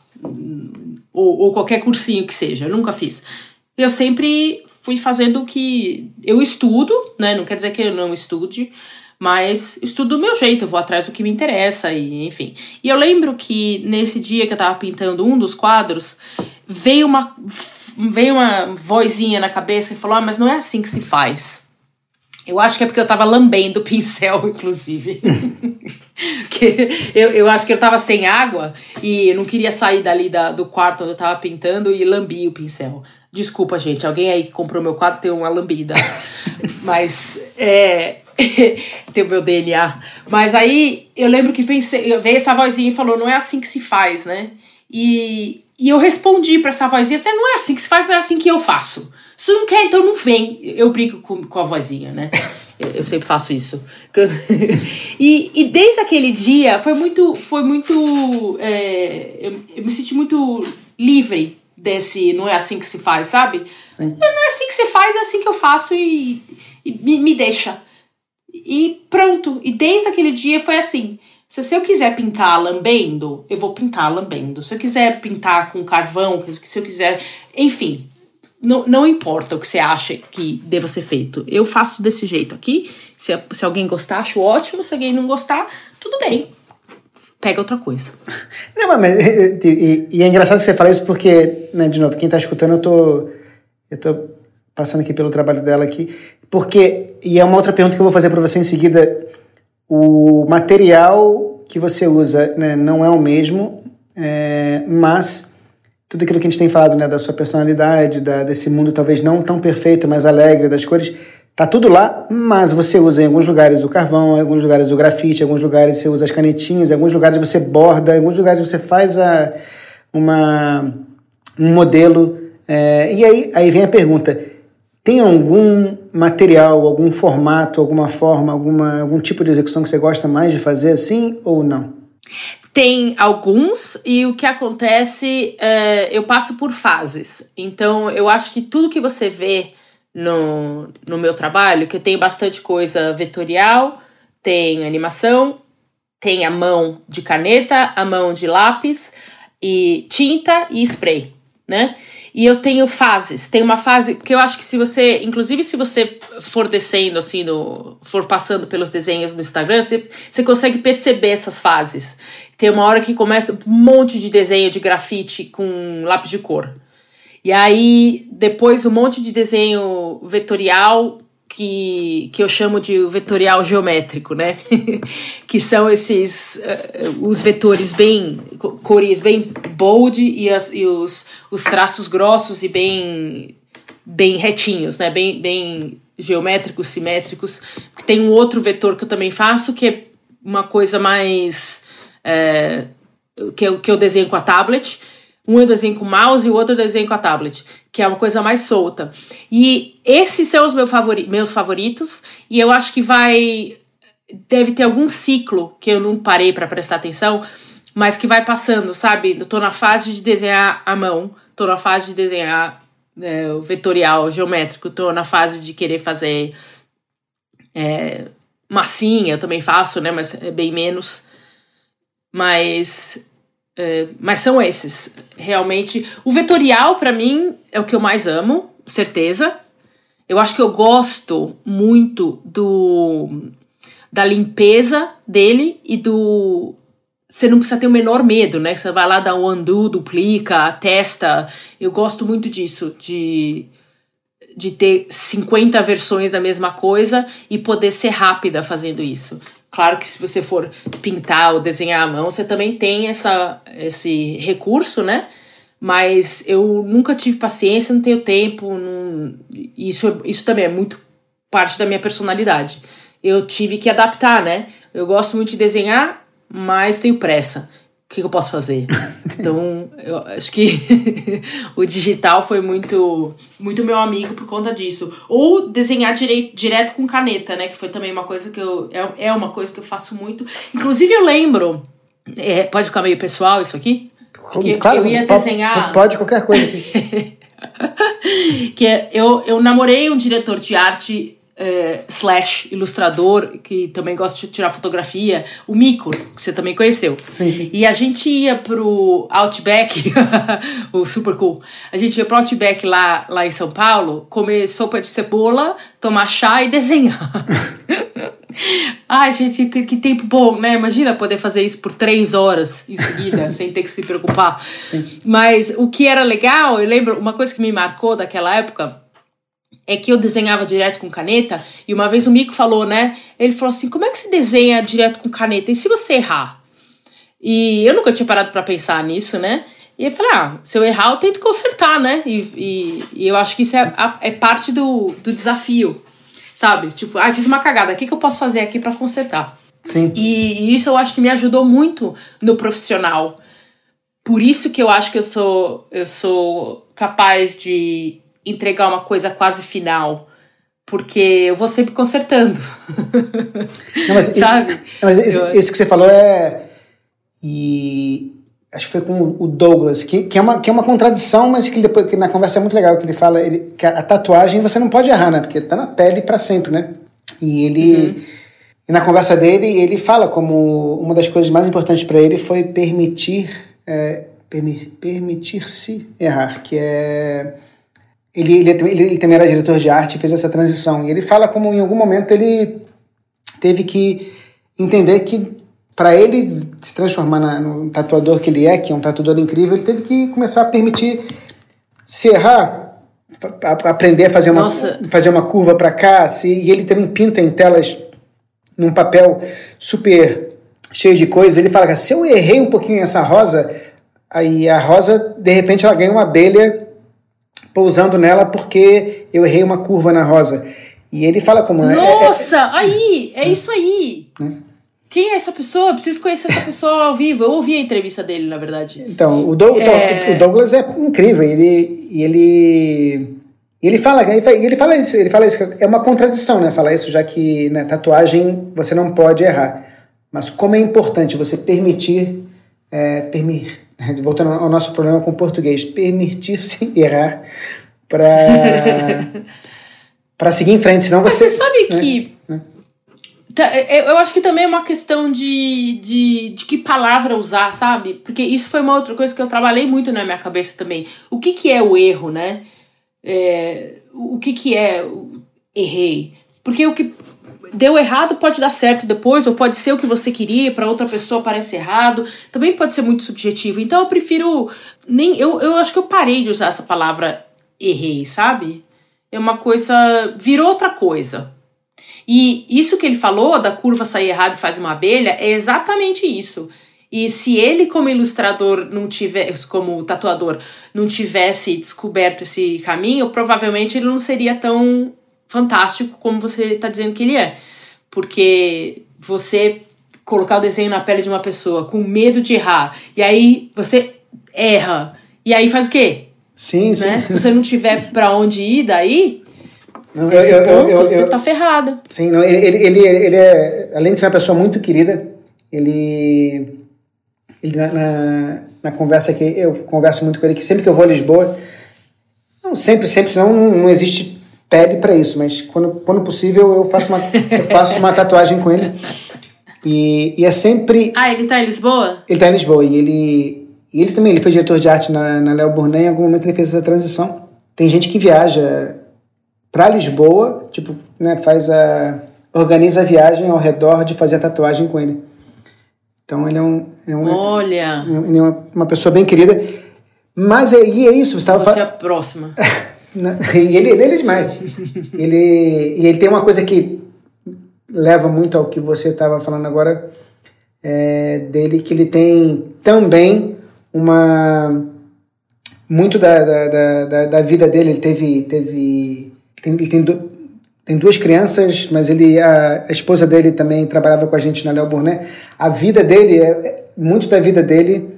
ou, ou qualquer cursinho que seja, eu nunca fiz. Eu sempre fui fazendo o que eu estudo, né? Não quer dizer que eu não estude, Mas estudo do meu jeito, eu vou atrás do que me interessa, e enfim. E eu lembro que nesse dia que eu tava pintando um dos quadros, veio uma, veio uma vozinha na cabeça e falou: Ah, mas não é assim que se faz. Eu acho que é porque eu tava lambendo o pincel, [LAUGHS] inclusive. [LAUGHS] que eu, eu acho que eu tava sem água e eu não queria sair dali da, do quarto onde eu tava pintando e lambi o pincel. Desculpa, gente. Alguém aí que comprou meu quadro tem uma lambida. [LAUGHS] Mas é. [LAUGHS] tem o meu DNA. Mas aí eu lembro que pensei, veio essa vozinha e falou: não é assim que se faz, né? E, e eu respondi para essa vozinha: assim, não é assim que se faz, não é assim que eu faço. Se não quer, então não vem. Eu brinco com, com a vozinha, né? [LAUGHS] Eu, eu sempre faço isso. e, e desde aquele dia foi muito. Foi muito. É, eu, eu me senti muito livre desse não é assim que se faz, sabe? Sim. Não é assim que se faz, é assim que eu faço e, e me, me, deixa. E pronto. E desde aquele dia foi assim. Se, se eu quiser pintar lambendo, eu vou pintar lambendo. Se eu quiser pintar com carvão, se eu quiser. Enfim. Não, não importa o que você acha que deva ser feito. Eu faço desse jeito aqui. Se, se alguém gostar, acho ótimo. Se alguém não gostar, tudo bem pega outra coisa. Não, mas e, e, é engraçado você falar isso porque, né, de novo, quem está escutando, eu tô, eu tô passando aqui pelo trabalho dela aqui, porque, e é uma outra pergunta que eu vou fazer para você em seguida, o material que você usa né, não é o mesmo, é, mas tudo aquilo que a gente tem falado, né, da sua personalidade, da, desse mundo talvez não tão perfeito, mas alegre, das cores, Tá tudo lá, mas você usa em alguns lugares o carvão, em alguns lugares o grafite, em alguns lugares você usa as canetinhas, em alguns lugares você borda, em alguns lugares você faz a, uma, um modelo. É, e aí, aí vem a pergunta: tem algum material, algum formato, alguma forma, alguma, algum tipo de execução que você gosta mais de fazer assim ou não? Tem alguns, e o que acontece, é, eu passo por fases. Então, eu acho que tudo que você vê no, no meu trabalho, que eu tenho bastante coisa vetorial, tem animação, tem a mão de caneta, a mão de lápis e tinta e spray, né? E eu tenho fases. Tem uma fase que eu acho que se você, inclusive se você for descendo assim, no, for passando pelos desenhos no Instagram, você, você consegue perceber essas fases. Tem uma hora que começa um monte de desenho de grafite com lápis de cor. E aí, depois, um monte de desenho vetorial que, que eu chamo de vetorial geométrico, né? [LAUGHS] que são esses uh, os vetores bem cores bem bold e, as, e os, os traços grossos e bem bem retinhos, né? Bem, bem geométricos, simétricos. Tem um outro vetor que eu também faço que é uma coisa mais é, que, eu, que eu desenho com a tablet um eu desenho com mouse e o outro eu desenho com a tablet, que é uma coisa mais solta. E esses são os meu favori meus favoritos, e eu acho que vai. Deve ter algum ciclo que eu não parei para prestar atenção, mas que vai passando, sabe? Eu tô na fase de desenhar a mão, tô na fase de desenhar é, o vetorial, geométrico, tô na fase de querer fazer é, massinha, eu também faço, né? Mas é bem menos. Mas é, mas são esses, realmente. O vetorial, para mim, é o que eu mais amo, certeza. Eu acho que eu gosto muito do da limpeza dele e do. Você não precisa ter o menor medo, né? Você vai lá dar um undo, duplica, testa. Eu gosto muito disso, de, de ter 50 versões da mesma coisa e poder ser rápida fazendo isso. Claro que se você for pintar ou desenhar à mão, você também tem essa, esse recurso, né? Mas eu nunca tive paciência, não tenho tempo. Não... Isso, isso também é muito parte da minha personalidade. Eu tive que adaptar, né? Eu gosto muito de desenhar, mas tenho pressa o que, eu posso fazer? [LAUGHS] Então, eu acho que [LAUGHS] o digital foi muito muito meu amigo por conta disso. Ou desenhar direi, direto com caneta, né? Que foi também uma coisa que eu. É, é uma coisa que eu faço muito. Inclusive, eu lembro. É, pode ficar meio pessoal isso aqui? Porque claro, eu ia desenhar. Pode qualquer coisa aqui. [LAUGHS] que é, eu, eu namorei um diretor de arte é, slash ilustrador, que também gosta de tirar fotografia, o Mico, que você também conheceu. Sim, sim. E a gente ia pro Outback, [LAUGHS] o super cool. A gente ia pro Outback lá, lá em São Paulo, comer sopa de cebola, tomar chá e desenhar. [LAUGHS] Ai, gente, que, que, tempo bom, né? Imagina poder fazer isso por três horas em seguida, [LAUGHS] sem ter que se preocupar. Sim. Mas o que era legal, eu lembro, uma coisa que me marcou daquela época é que eu desenhava direto com caneta, e uma vez o Mico falou, né? Ele falou assim: como é que se desenha direto com caneta? E se você errar? E eu nunca tinha parado para pensar nisso, né? E eu falei, ah, se eu errar, eu tento consertar, né? E, e, e eu acho que isso é, é parte do, do desafio, sabe? Tipo, ah, fiz uma cagada, o que, que eu posso fazer aqui para consertar? Sim. E, e, isso eu acho que me ajudou muito no profissional. Por isso que eu acho que eu sou, eu sou capaz de entregar uma coisa quase final. Porque eu vou sempre consertando. Não, mas, [LAUGHS] Sabe? mas esse, eu... esse que você falou é. E acho que foi com o Douglas, que, que, é, uma, que é uma contradição, mas que depois que na conversa é muito legal, que ele fala ele, que a, a tatuagem você não pode errar, né? Porque tá na pele para sempre, né? E ele. Uhum. E na conversa dele, ele fala como uma das coisas mais importantes para ele foi permitir. É, permitir-se errar, que é. Ele, ele, ele, ele também era diretor de arte e fez essa transição. E ele fala como em algum momento ele teve que entender que para ele se transformar na, no tatuador que ele é, que é um tatuador incrível, ele teve que começar a permitir se errar, a, aprender a fazer uma, fazer uma curva para cá, se, e ele também pinta em telas num papel super cheio de coisas. Ele fala que se eu errei um pouquinho essa rosa, aí a rosa, de repente, ela ganha uma abelha pousando nela porque eu errei uma curva na rosa. E ele fala como... Nossa, é, é, aí, é isso aí. Né? Quem é essa pessoa? Eu preciso conhecer essa pessoa ao vivo. Eu ouvi a entrevista dele, na verdade. Então, o, Doug, é... o Douglas é incrível. Ele, ele, ele fala, ele fala isso. Ele fala isso. É uma contradição, né? Falar isso, já que na né, tatuagem você não pode errar. Mas como é importante você permitir, é, permitir [LAUGHS] voltando ao nosso problema com o português, permitir-se [LAUGHS] errar para [LAUGHS] para seguir em frente, senão você. Mas você sabe né? que né? Tá, é, é, eu acho que também é uma questão de, de, de que palavra usar, sabe? Porque isso foi uma outra coisa que eu trabalhei muito na minha cabeça também. O que, que é o erro, né? É, o que, que é errei? Porque o que deu errado pode dar certo depois, ou pode ser o que você queria, para outra pessoa parece errado. Também pode ser muito subjetivo. Então eu prefiro. nem Eu, eu acho que eu parei de usar essa palavra errei, sabe? É uma coisa. virou outra coisa. E isso que ele falou da curva sair errado e faz uma abelha é exatamente isso. E se ele, como ilustrador, não tivesse, como tatuador, não tivesse descoberto esse caminho, provavelmente ele não seria tão fantástico como você está dizendo que ele é. Porque você colocar o desenho na pele de uma pessoa com medo de errar, e aí você erra, e aí faz o quê? Sim, né? sim. Se você não tiver para onde ir daí, não, eu, eu, ponto, eu, você tá ferrado. Sim, não, ele, ele, ele, ele, é, além de ser uma pessoa muito querida, ele, ele na, na, na, conversa que eu converso muito com ele, que sempre que eu vou a Lisboa, não sempre, sempre, senão não, não existe pele para isso, mas quando, quando possível eu faço uma, eu faço uma tatuagem com ele. E, e é sempre. Ah, ele tá em Lisboa? Ele tá em Lisboa e ele. E ele também, ele foi diretor de arte na, na Léo Burnet, em algum momento ele fez essa transição. Tem gente que viaja para Lisboa, tipo, né, faz a organiza a viagem ao redor de fazer a tatuagem com ele. Então ele é um, é um Olha, ele é uma, uma pessoa bem querida. Mas é, e é isso, você estava Você é a próxima. [LAUGHS] e [LAUGHS] ele, ele é demais. ele e ele tem uma coisa que leva muito ao que você estava falando agora é, dele que ele tem também uma muito da, da, da, da vida dele ele teve teve tem, ele tem, tem duas crianças, mas ele a, a, esposa dele também trabalhava com a gente na Léo Burnet. A vida dele, é, é, muito da vida dele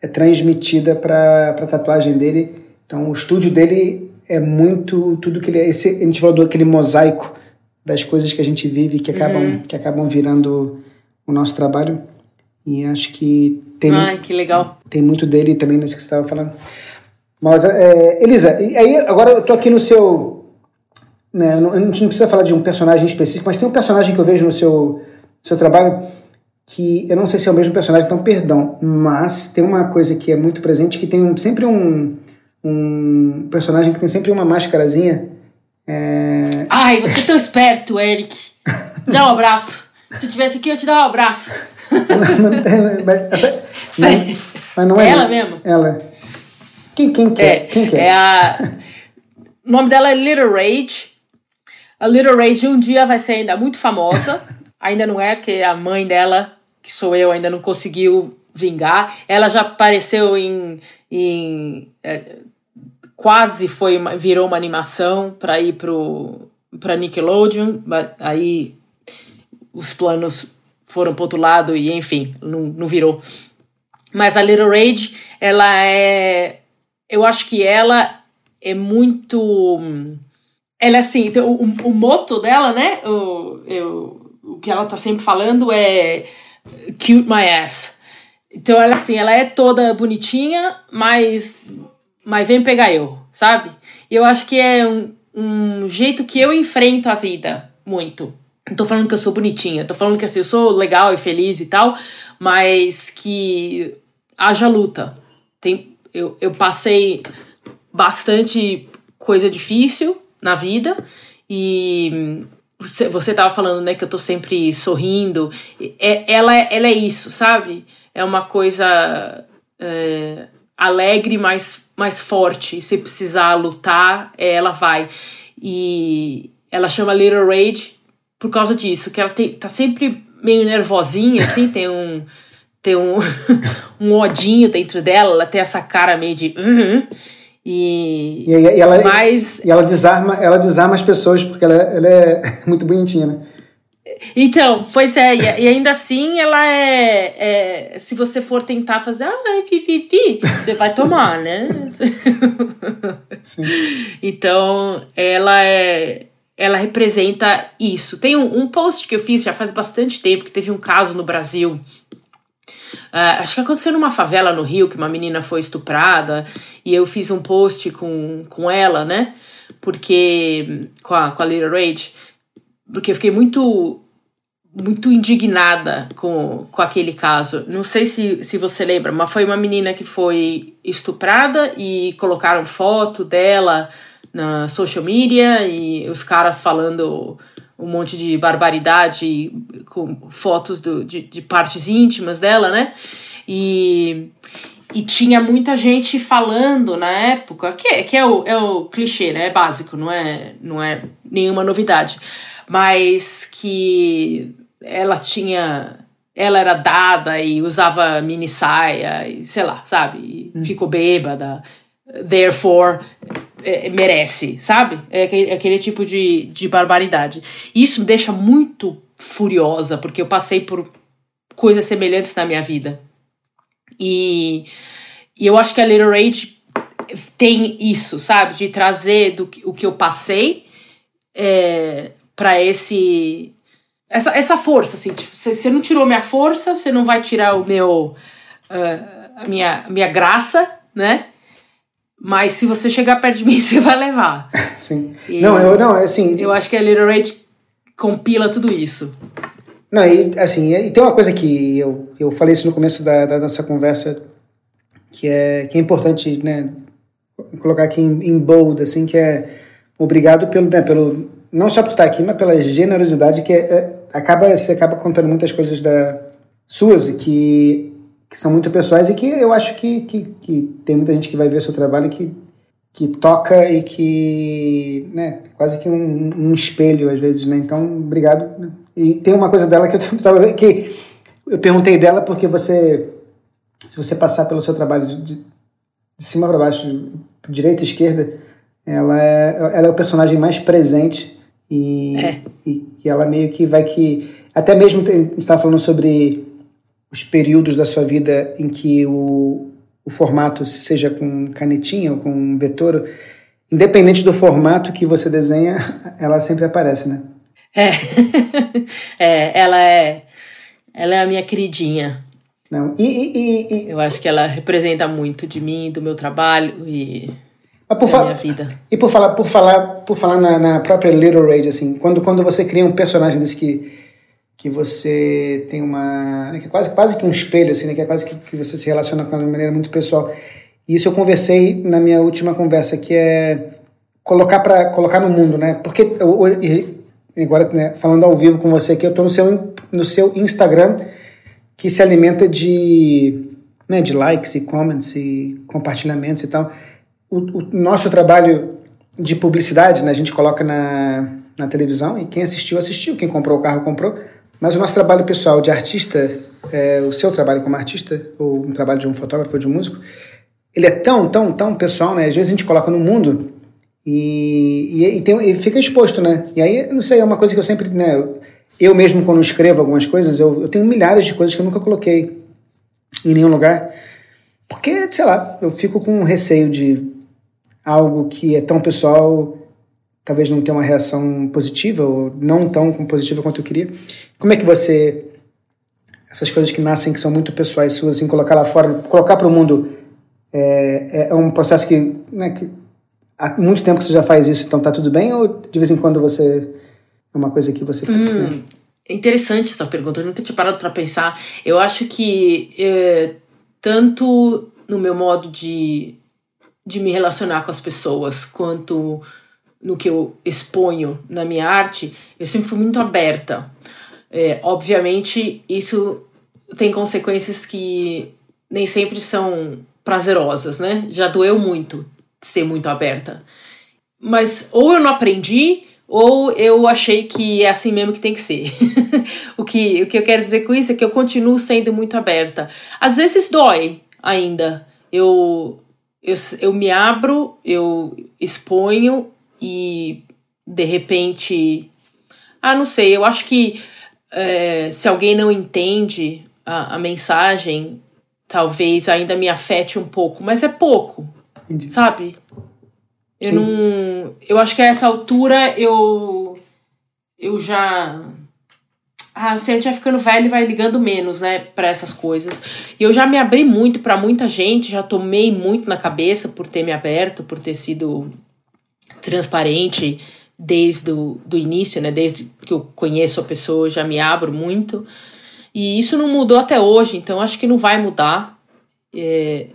é transmitida para a tatuagem dele. Então, o estúdio dele é muito tudo que ele é. Esse, a gente falou daquele mosaico das coisas que a gente vive que acabam, uhum. que acabam virando o nosso trabalho. E acho que tem, Ai, que legal. tem muito dele também nisso que você estava falando. Mas, é, Elisa, e aí agora eu tô aqui no seu né, a gente não precisa falar de um personagem específico, mas tem um personagem que eu vejo no seu, seu trabalho que eu não sei se é o mesmo personagem, então perdão, mas tem uma coisa que é muito presente, que tem um, sempre um, um personagem que tem sempre uma máscarazinha. É... Ai, você é tão esperto, Eric. [LAUGHS] Dá um abraço. Se tivesse aqui, eu te dar um abraço. mas, essa, não, mas não é ela mesmo? Ela. Quem, quem que é? Quem que é? é a... [LAUGHS] O nome dela é Little Rage. A Little Rage um dia vai ser ainda muito famosa. [LAUGHS] ainda não é, que a mãe dela, que sou eu, ainda não conseguiu vingar. Ela já apareceu em. em é, quase foi uma, virou uma animação para ir pro para Nickelodeon, aí os planos foram pro outro lado e enfim, não, não virou. Mas a Little Rage, ela é. Eu acho que ela é muito. Ela é assim, então, o, o moto dela, né? O, eu, o que ela tá sempre falando é cute my ass. Então ela assim, ela é toda bonitinha, mas mas vem pegar eu, sabe? E eu acho que é um, um jeito que eu enfrento a vida muito. Não tô falando que eu sou bonitinha, tô falando que assim, eu sou legal e feliz e tal, mas que haja luta. Tem, eu, eu passei bastante coisa difícil na vida e você, você tava falando, né, que eu tô sempre sorrindo. É, ela, ela é isso, sabe? É uma coisa é, alegre, mas mais forte. Se precisar lutar, ela vai. E ela chama Little Rage por causa disso, que ela tem, tá sempre meio nervosinha, assim, [LAUGHS] tem um tem um, [LAUGHS] um odinho dentro dela, ela tem essa cara meio de uhum, e, e, e, ela, mas, e ela desarma ela desarma as pessoas porque ela, ela é [LAUGHS] muito bonitinha, né? Então, pois é, e, ainda assim ela é, é, Se você for tentar fazer, ai, pipipi, você vai tomar, né? Sim. Então, ela é. Ela representa isso. Tem um, um post que eu fiz já faz bastante tempo, que teve um caso no Brasil Uh, acho que aconteceu numa favela no Rio que uma menina foi estuprada e eu fiz um post com, com ela, né? Porque. com a, com a Little Rage. Porque eu fiquei muito muito indignada com, com aquele caso. Não sei se, se você lembra, mas foi uma menina que foi estuprada e colocaram foto dela na social media e os caras falando um monte de barbaridade com fotos do, de, de partes íntimas dela, né? E, e tinha muita gente falando na época, que, é, que é, o, é o clichê, né? É básico, não é, não é nenhuma novidade. Mas que ela tinha. Ela era dada e usava mini saia, e sei lá, sabe? Hum. ficou bêbada. Therefore, é, merece, sabe? É aquele, é aquele tipo de, de barbaridade. Isso me deixa muito furiosa, porque eu passei por coisas semelhantes na minha vida. E, e eu acho que a Little Rage tem isso, sabe? De trazer do, o que eu passei é, para esse. Essa, essa força, assim. Tipo, você não tirou minha força, você não vai tirar o meu. Uh, a minha, minha graça, né? Mas se você chegar perto de mim, [LAUGHS] você vai levar. [LAUGHS] Sim. E não, eu não, é assim. Eu acho que a Little Rage compila tudo isso. Não, e assim, e tem uma coisa que eu, eu falei isso no começo da, da nossa conversa, que é, que é importante, né, colocar aqui em, em bold, assim, que é obrigado pelo, né, pelo, não só por estar aqui, mas pela generosidade que é, é, acaba, você acaba contando muitas coisas da suas que que são muito pessoais e que eu acho que, que, que tem muita gente que vai ver o seu trabalho que, que toca e que, né, quase que um, um espelho às vezes, né? Então, obrigado. Né? E tem uma coisa dela que eu [LAUGHS] tava que eu perguntei dela porque você, se você passar pelo seu trabalho de, de cima para baixo, direita e esquerda, ela é, ela é o personagem mais presente e, é. e, e, ela meio que vai que até mesmo tem, estava falando sobre os períodos da sua vida em que o, o formato, seja com canetinha ou com vetor, independente do formato que você desenha, [LAUGHS] ela sempre aparece, né? É, [LAUGHS] é ela é, ela é a minha queridinha. Não, e, e, e, Eu acho que ela representa muito de mim, do meu trabalho e da minha vida. E por falar, por falar, por falar na, na própria Little Rage, assim, quando, quando você cria um personagem desse que que você tem uma. Né, que é quase, quase que um espelho, assim, né, que é quase que, que você se relaciona com ela de maneira muito pessoal. E isso eu conversei na minha última conversa, que é colocar para colocar no mundo, né? Porque agora né, falando ao vivo com você aqui, eu estou no seu, no seu Instagram, que se alimenta de, né, de likes e comments e compartilhamentos e tal. O, o nosso trabalho de publicidade, né, a gente coloca na, na televisão e quem assistiu, assistiu, quem comprou o carro, comprou. Mas o nosso trabalho pessoal de artista, é, o seu trabalho como artista, ou um trabalho de um fotógrafo ou de um músico, ele é tão, tão, tão pessoal, né? Às vezes a gente coloca no mundo e, e, e, tem, e fica exposto, né? E aí, não sei, é uma coisa que eu sempre, né? Eu mesmo, quando escrevo algumas coisas, eu, eu tenho milhares de coisas que eu nunca coloquei em nenhum lugar. Porque, sei lá, eu fico com receio de algo que é tão pessoal talvez não tenha uma reação positiva ou não tão positiva quanto eu queria. Como é que você essas coisas que nascem que são muito pessoais suas, assim, colocar lá fora, colocar para o mundo é, é um processo que, né, que há muito tempo que você já faz isso, então tá tudo bem ou de vez em quando você é uma coisa que você hum, é interessante essa pergunta, eu nunca tinha parado para pensar. Eu acho que é, tanto no meu modo de, de me relacionar com as pessoas, quanto no que eu exponho na minha arte, eu sempre fui muito aberta. É, obviamente, isso tem consequências que nem sempre são prazerosas, né? Já doeu muito ser muito aberta. Mas ou eu não aprendi, ou eu achei que é assim mesmo que tem que ser. [LAUGHS] o, que, o que eu quero dizer com isso é que eu continuo sendo muito aberta. Às vezes dói ainda. Eu, eu, eu me abro, eu exponho e de repente. Ah, não sei, eu acho que é, se alguém não entende a, a mensagem, talvez ainda me afete um pouco, mas é pouco, Entendi. sabe? Eu Sim. não. Eu acho que a essa altura eu. Eu já. Ah, se a gente vai ficando velho, vai ligando menos, né, para essas coisas. E eu já me abri muito para muita gente, já tomei muito na cabeça por ter me aberto, por ter sido transparente desde o do início, né? Desde que eu conheço a pessoa, já me abro muito. E isso não mudou até hoje, então acho que não vai mudar. É,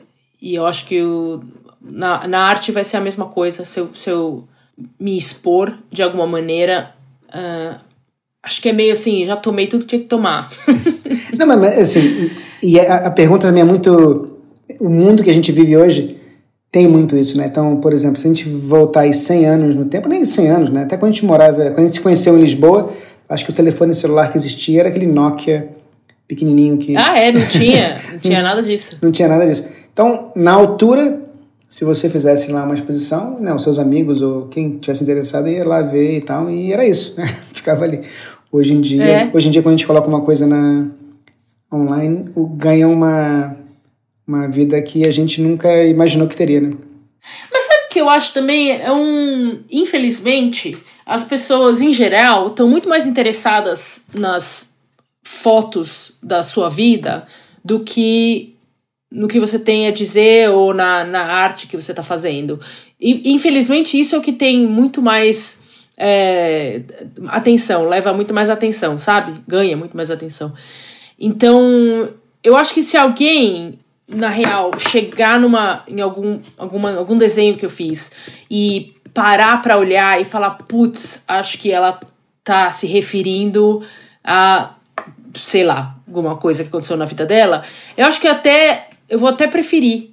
e eu acho que o, na, na arte vai ser a mesma coisa. Se eu, se eu me expor de alguma maneira, uh, acho que é meio assim, já tomei tudo que tinha que tomar. [LAUGHS] não, mas assim, e a, a pergunta também é muito. O mundo que a gente vive hoje tem muito isso, né? Então, por exemplo, se a gente voltar aí 100 anos no tempo, nem 100 anos, né? Até quando a gente morava, quando a gente se conheceu em Lisboa, acho que o telefone celular que existia era aquele Nokia pequenininho que... Ah, é? Não tinha? [LAUGHS] Não tinha nada disso. Não tinha nada disso. Então, na altura, se você fizesse lá uma exposição, né, os seus amigos ou quem tivesse interessado ia lá ver e tal, e era isso, né? [LAUGHS] Ficava ali. Hoje em dia, é. hoje em dia quando a gente coloca uma coisa na online, ganha uma uma vida que a gente nunca imaginou que teria, né? Mas sabe o que eu acho também? É um. Infelizmente, as pessoas em geral estão muito mais interessadas nas fotos da sua vida do que no que você tem a dizer ou na, na arte que você está fazendo. E, infelizmente, isso é o que tem muito mais é, atenção, leva muito mais atenção, sabe? Ganha muito mais atenção. Então, eu acho que se alguém na real, chegar numa, em algum, alguma, algum desenho que eu fiz e parar para olhar e falar, putz, acho que ela tá se referindo a, sei lá, alguma coisa que aconteceu na vida dela, eu acho que até, eu vou até preferir.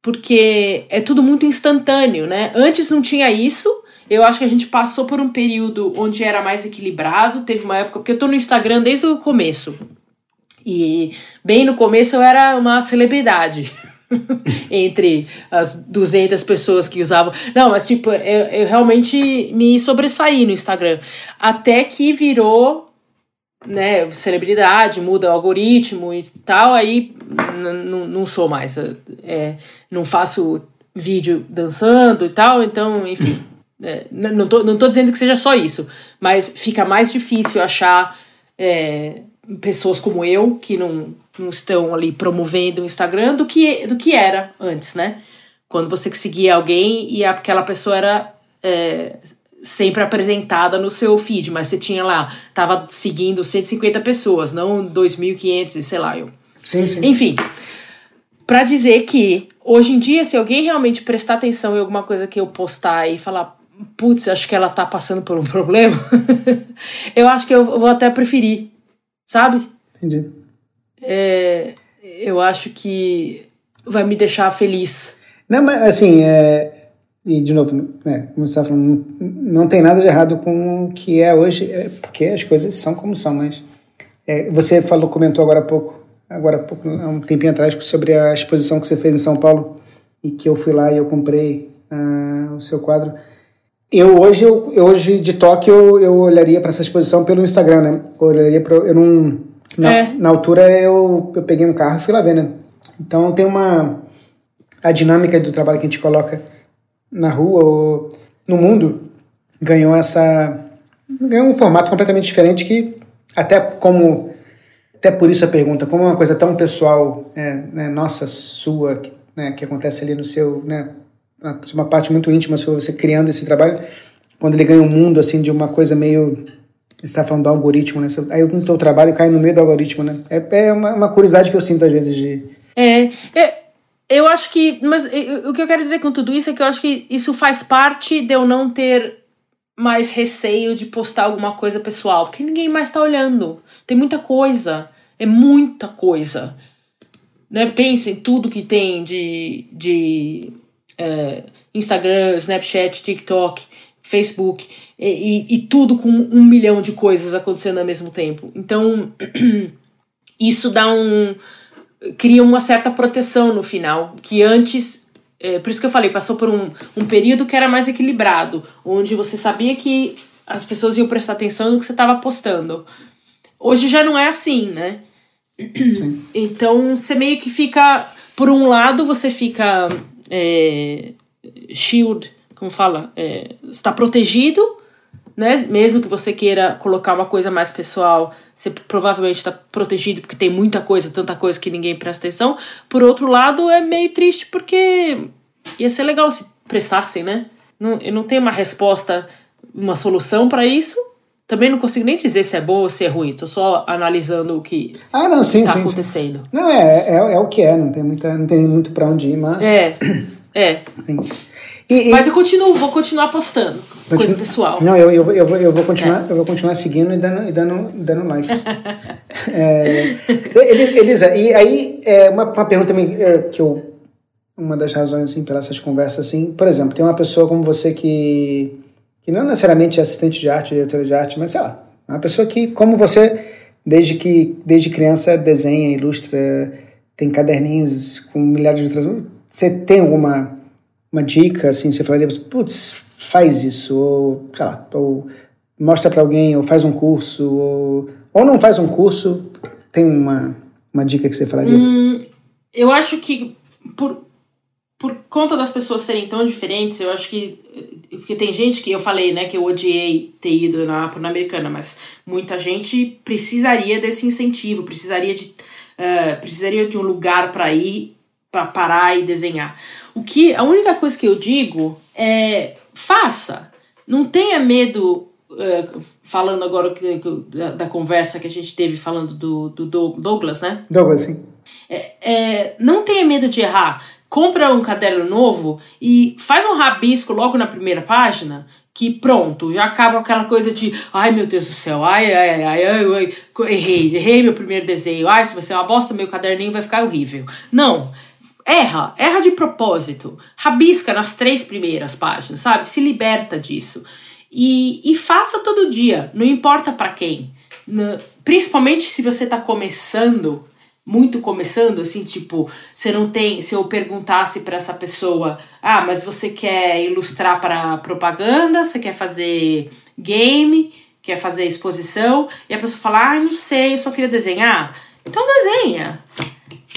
Porque é tudo muito instantâneo, né? Antes não tinha isso, eu acho que a gente passou por um período onde era mais equilibrado. Teve uma época, porque eu tô no Instagram desde o começo. E bem no começo eu era uma celebridade. [LAUGHS] entre as 200 pessoas que usavam. Não, mas tipo, eu, eu realmente me sobressaí no Instagram. Até que virou, né, celebridade, muda o algoritmo e tal, aí não sou mais. É, não faço vídeo dançando e tal, então, enfim. É, não, tô, não tô dizendo que seja só isso, mas fica mais difícil achar é, pessoas como eu, que não, não estão ali promovendo o Instagram, do que, do que era antes, né? Quando você seguia alguém e aquela pessoa era é, sempre apresentada no seu feed, mas você tinha lá, tava seguindo 150 pessoas, não 2.500, sei lá, eu. Sim, sim. Enfim, para dizer que hoje em dia, se alguém realmente prestar atenção em alguma coisa que eu postar e falar, putz, acho que ela tá passando por um problema, [LAUGHS] eu acho que eu vou até preferir, sabe? Entendi. É, eu acho que vai me deixar feliz. Não, mas assim, é, e de novo, é, como você está falando, não, não, tem nada de errado com o que é hoje, é, porque as coisas são como são, mas é, você falou, comentou agora há pouco, agora há pouco, há um tempinho atrás, sobre a exposição que você fez em São Paulo e que eu fui lá e eu comprei uh, o seu quadro. Eu hoje, eu, hoje de toque, eu, eu olharia para essa exposição pelo Instagram, né? Eu olharia pra, eu não, na, é. na altura eu, eu peguei um carro e fui lá ver, né? Então tem uma a dinâmica do trabalho que a gente coloca na rua ou no mundo ganhou essa ganhou um formato completamente diferente que até como até por isso a pergunta como é uma coisa tão pessoal é, né, nossa sua né, que acontece ali no seu né, uma parte muito íntima sobre você criando esse trabalho quando ele ganha um mundo assim de uma coisa meio você está falando do algoritmo, né? Aí o teu trabalho cai no meio do algoritmo, né? É, é uma, uma curiosidade que eu sinto às vezes de. É, é, eu acho que. Mas o que eu quero dizer com tudo isso é que eu acho que isso faz parte de eu não ter mais receio de postar alguma coisa pessoal, porque ninguém mais tá olhando. Tem muita coisa. É muita coisa. Né? Pensa em tudo que tem de, de é, Instagram, Snapchat, TikTok, Facebook e, e, e tudo com um milhão de coisas acontecendo ao mesmo tempo. Então, [CLEARS THROAT] isso dá um. cria uma certa proteção no final, que antes. É, por isso que eu falei, passou por um, um período que era mais equilibrado, onde você sabia que as pessoas iam prestar atenção no que você estava postando. Hoje já não é assim, né? Sim. Então você meio que fica. Por um lado, você fica. É, shield, como fala? É, está protegido né? Mesmo que você queira colocar uma coisa mais pessoal, você provavelmente está protegido porque tem muita coisa, tanta coisa que ninguém presta atenção. Por outro lado, é meio triste porque ia ser legal se prestassem, né? Não, eu não tenho uma resposta, uma solução para isso. Também não consigo nem dizer se é boa ou se é ruim. Tô só analisando o que ah, não, sim, tá sim, acontecendo. Sim. Não, é, é, é, o que é, não tem, muita, não tem muito para onde ir, mas. É. É. Sim. E, e... Mas eu continuo, vou continuar postando. Continu... Coisa pessoal. Não, eu, eu, eu, vou, eu, vou continuar, é. eu vou continuar seguindo e dando, e dando, dando likes. [LAUGHS] é, Elisa, e aí é uma, uma pergunta também é, que eu. Uma das razões, assim, para essas conversas, assim, por exemplo, tem uma pessoa como você que, que não necessariamente é assistente de arte, diretora de arte, mas sei lá, uma pessoa que, como você, desde que desde criança desenha, ilustra, tem caderninhos com milhares de outras. Você tem alguma uma dica, assim, você falaria, putz, faz isso, ou, sei lá, ou mostra para alguém, ou faz um curso, ou, ou não faz um curso, tem uma, uma dica que você falaria? Hum, eu acho que por, por conta das pessoas serem tão diferentes, eu acho que. Porque tem gente que eu falei, né, que eu odiei ter ido na Pan-Americana, mas muita gente precisaria desse incentivo, precisaria de, uh, precisaria de um lugar para ir, para parar e desenhar. O que a única coisa que eu digo é faça. Não tenha medo uh, falando agora da, da, conversa que a gente teve falando do, do Douglas, né? Douglas, sim. É, é, não tenha medo de errar. Compra um caderno novo e faz um rabisco logo na primeira página que pronto, já acaba aquela coisa de ai meu Deus do céu, ai, ai, ai, ai, ai errei, errei meu primeiro desenho, ai, se vai ser uma bosta, meu caderninho vai ficar horrível. Não, erra, erra de propósito, rabisca nas três primeiras páginas, sabe? Se liberta disso. E, e faça todo dia, não importa para quem. Principalmente se você tá começando, muito começando, assim, tipo, você não tem. Se eu perguntasse para essa pessoa, ah, mas você quer ilustrar para propaganda, você quer fazer game, quer fazer exposição, e a pessoa fala, ah, não sei, eu só queria desenhar. Então desenha.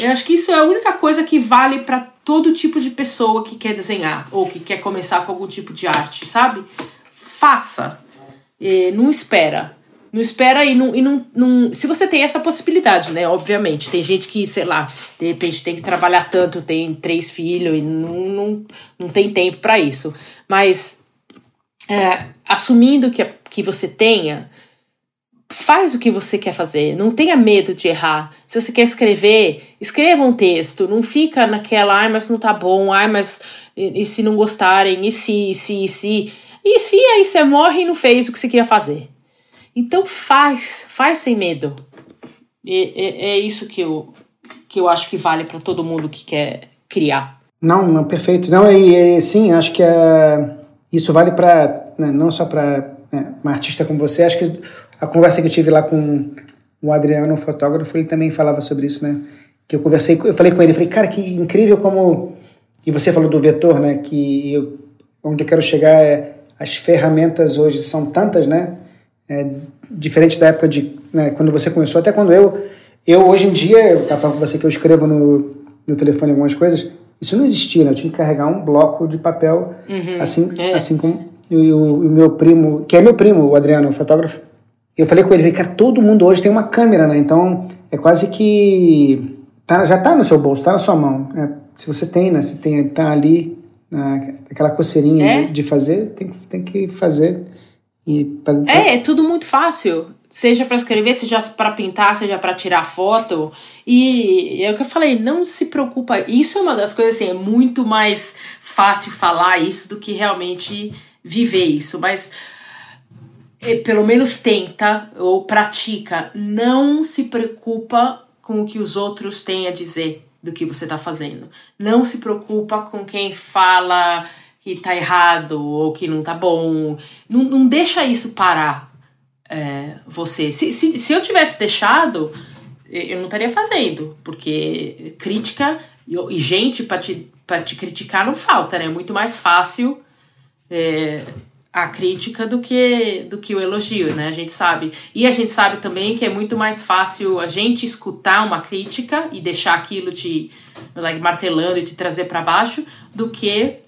Eu acho que isso é a única coisa que vale para todo tipo de pessoa que quer desenhar ou que quer começar com algum tipo de arte, sabe? Faça. E não espera. Não espera e não, e não, não. Se você tem essa possibilidade, né? Obviamente. Tem gente que, sei lá, de repente tem que trabalhar tanto, tem três filhos e não, não, não tem tempo para isso. Mas é, assumindo que, que você tenha, faz o que você quer fazer, não tenha medo de errar. Se você quer escrever, escreva um texto, não fica naquela, ai, mas não tá bom, ai, mas e, e se não gostarem, e se, e se, e se. E se aí você morre e não fez o que você queria fazer? Então faz, faz sem medo. E, é, é isso que eu, que eu acho que vale para todo mundo que quer criar. Não, não perfeito. Não, e, e sim, acho que é, isso vale para né, não só para né, uma artista como você. Acho que a conversa que eu tive lá com o Adriano, o fotógrafo, ele também falava sobre isso, né? Que eu conversei, eu falei com ele, falei, cara, que incrível como e você falou do vetor, né? Que eu, onde eu quero chegar é as ferramentas hoje são tantas, né? É, diferente da época de né, quando você começou, até quando eu eu hoje em dia eu estava falando com você que eu escrevo no, no telefone algumas coisas. Isso não existia, né? Eu tinha que carregar um bloco de papel, uhum, assim, é. assim como e o, meu primo, que é meu primo, o Adriano, o fotógrafo. Eu falei com ele, falei, cara, todo mundo hoje tem uma câmera, né? Então é quase que tá, já está no seu bolso, está na sua mão. É, se você tem, né? Se tem, tá ali, na, aquela coceirinha é? de, de, fazer, tem, tem que fazer. Pra... É, é tudo muito fácil. Seja para escrever, seja para pintar, seja para tirar foto. E é o que eu falei, não se preocupa. Isso é uma das coisas assim, é muito mais fácil falar isso do que realmente viver isso. Mas é, pelo menos tenta ou pratica. Não se preocupa com o que os outros têm a dizer do que você está fazendo. Não se preocupa com quem fala que tá errado ou que não tá bom. Não, não deixa isso parar é, você. Se, se, se eu tivesse deixado, eu não estaria fazendo, porque crítica e, e gente para te, pra te criticar não falta, né? É muito mais fácil. É, a crítica do que do que o elogio, né? A gente sabe. E a gente sabe também que é muito mais fácil a gente escutar uma crítica e deixar aquilo te like, martelando e te trazer para baixo do que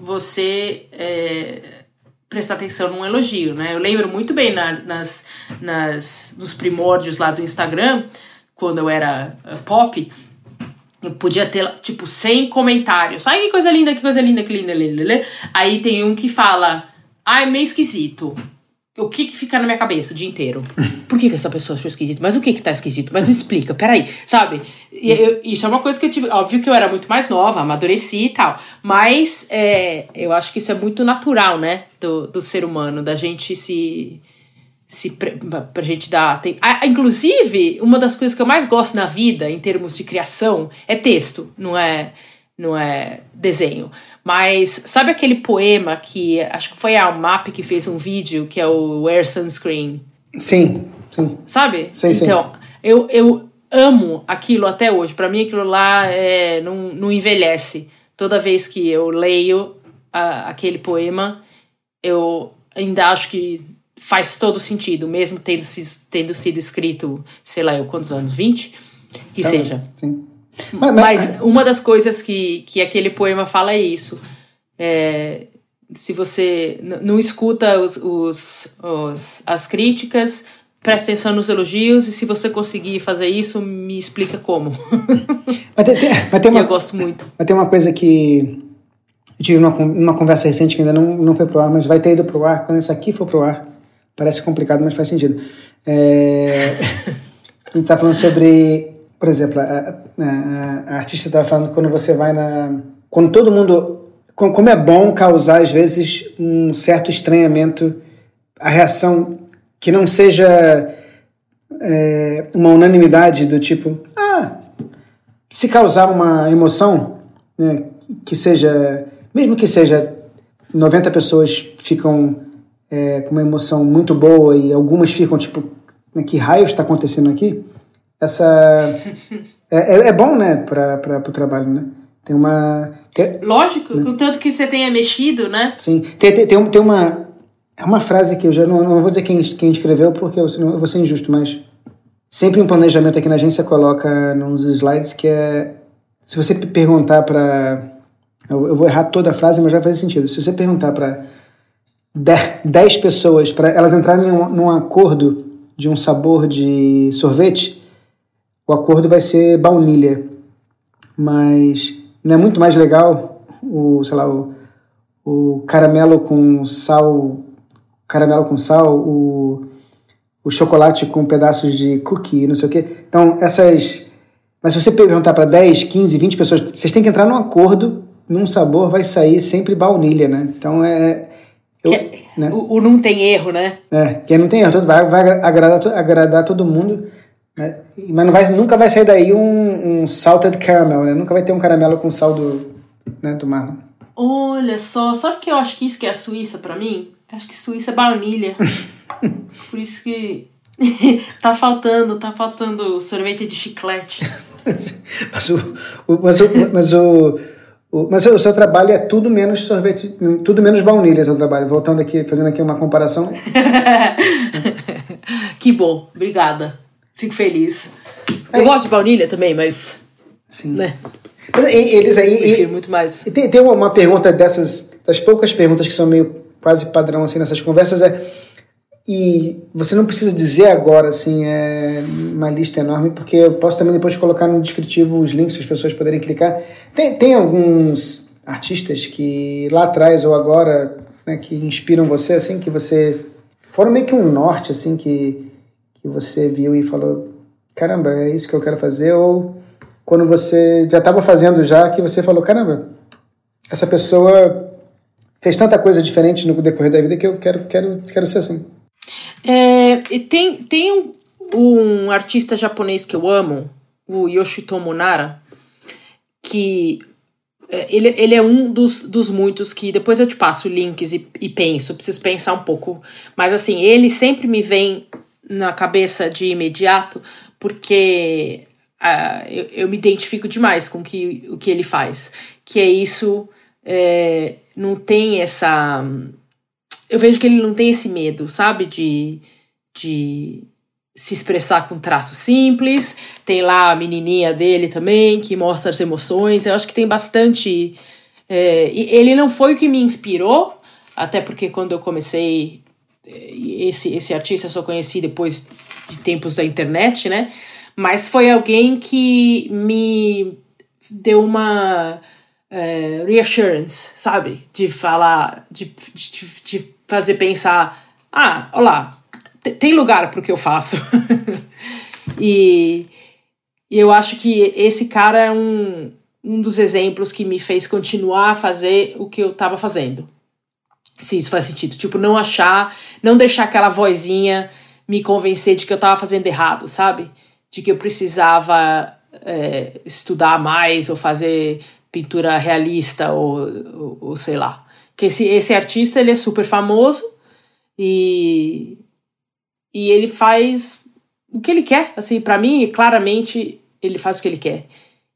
você é, prestar atenção num elogio, né? Eu lembro muito bem na, nas, nas nos primórdios lá do Instagram, quando eu era uh, pop, eu podia ter, tipo, 100 comentários. Ai, que coisa linda, que coisa linda, que linda, linda. Aí tem um que fala é meio esquisito. O que que fica na minha cabeça o dia inteiro? Por que, que essa pessoa achou esquisito? Mas o que que tá esquisito? Mas me explica, peraí, sabe? Eu, isso é uma coisa que eu tive. Óbvio que eu era muito mais nova, amadureci e tal. Mas é, eu acho que isso é muito natural, né? Do, do ser humano, da gente se. se pra, pra gente dar. Tem, inclusive, uma das coisas que eu mais gosto na vida, em termos de criação, é texto, não é? Não é desenho. Mas sabe aquele poema que acho que foi a Map que fez um vídeo que é o Wear Sunscreen? Sim, sim. Sabe? Sim, então, sim. eu, eu amo aquilo até hoje. Para mim aquilo lá é, não, não envelhece. Toda vez que eu leio a, aquele poema, eu ainda acho que faz todo sentido, mesmo tendo, tendo sido escrito, sei lá, eu quantos anos? 20? Que seja. Sim. Mas, mas, uma das coisas que, que aquele poema fala é isso. É, se você não escuta os, os, os, as críticas, presta atenção nos elogios e se você conseguir fazer isso, me explica como. [LAUGHS] Mas tem, tem, mas tem uma, eu gosto muito. Mas tem uma coisa que eu tive uma, uma conversa recente que ainda não, não foi pro ar, mas vai ter ido pro ar quando isso aqui for pro ar. Parece complicado, mas faz sentido. É, [LAUGHS] a gente tá falando sobre por exemplo, a, a, a artista estava falando quando você vai na. Quando todo mundo. Como é bom causar, às vezes, um certo estranhamento, a reação que não seja é, uma unanimidade do tipo, ah, se causar uma emoção, né, que seja, mesmo que seja 90 pessoas ficam é, com uma emoção muito boa e algumas ficam tipo, né, que raio está acontecendo aqui? Essa [LAUGHS] é, é, é bom, né, para o trabalho, né? Tem uma tem, lógico, né? contanto que você tenha mexido, né? Sim, tem, tem, tem, tem uma é uma frase que eu já não, não vou dizer quem, quem escreveu porque eu, eu vou ser injusto, mas sempre um planejamento aqui na agência coloca nos slides que é se você perguntar para eu, eu, vou errar toda a frase, mas já faz sentido. Se você perguntar para 10 pessoas para elas entrarem num, num acordo de um sabor de sorvete, o acordo vai ser baunilha. Mas não é muito mais legal o, sei lá, o, o caramelo com sal, caramelo com sal, o, o chocolate com pedaços de cookie, não sei o quê. Então, essas. Mas se você perguntar para 10, 15, 20 pessoas, vocês têm que entrar num acordo, num sabor vai sair sempre baunilha, né? Então é. Eu, é, né? o, o, não tem erro, né? É, quem não tem erro, vai, vai agradar, agradar todo mundo, né? mas não vai, nunca vai sair daí um, um salted caramel, né? Nunca vai ter um caramelo com sal do, né, do mar. Olha só, sabe que eu acho que isso que é a Suíça para mim? Acho que Suíça é baunilha. [LAUGHS] Por isso que [LAUGHS] tá faltando, tá faltando sorvete de chiclete. [LAUGHS] mas o, o, mas o, mas o mas o seu trabalho é tudo menos sorvete, tudo menos baunilha, seu trabalho. Voltando aqui, fazendo aqui uma comparação. que bom, obrigada. Fico feliz. Eu gosto de baunilha também, mas. Sim. Né? Mas eles aí. Prefiro muito mais. Tem, tem uma pergunta dessas, das poucas perguntas que são meio quase padrão assim nessas conversas é e você não precisa dizer agora, assim, é uma lista enorme, porque eu posso também depois colocar no descritivo os links para as pessoas poderem clicar. Tem, tem alguns artistas que lá atrás ou agora, né, que inspiram você, assim, que você... Foram meio que um norte, assim, que, que você viu e falou, caramba, é isso que eu quero fazer, ou quando você já estava fazendo já, que você falou, caramba, essa pessoa fez tanta coisa diferente no decorrer da vida que eu quero, quero, quero ser assim. É, tem tem um, um, artista japonês que eu amo, o Yoshitomo Nara, que é, ele, ele é um dos, dos muitos que depois eu te passo links e, e penso, preciso pensar um pouco. Mas assim, ele sempre me vem na cabeça de imediato, porque uh, eu, eu me identifico demais com que, o que ele faz. Que é isso, é, não tem essa eu vejo que ele não tem esse medo, sabe? De, de se expressar com traço simples. Tem lá a menininha dele também, que mostra as emoções. Eu acho que tem bastante. É, ele não foi o que me inspirou, até porque quando eu comecei, esse, esse artista eu só conheci depois de tempos da internet, né? Mas foi alguém que me deu uma é, reassurance, sabe? De falar, de, de, de fazer pensar: ah, olha lá, tem lugar para o que eu faço. [LAUGHS] e, e eu acho que esse cara é um, um dos exemplos que me fez continuar a fazer o que eu estava fazendo. Se isso faz sentido. Tipo, não achar, não deixar aquela vozinha me convencer de que eu estava fazendo errado, sabe? De que eu precisava é, estudar mais ou fazer pintura realista ou, ou, ou sei lá que esse, esse artista ele é super famoso e e ele faz o que ele quer, assim, para mim, claramente ele faz o que ele quer.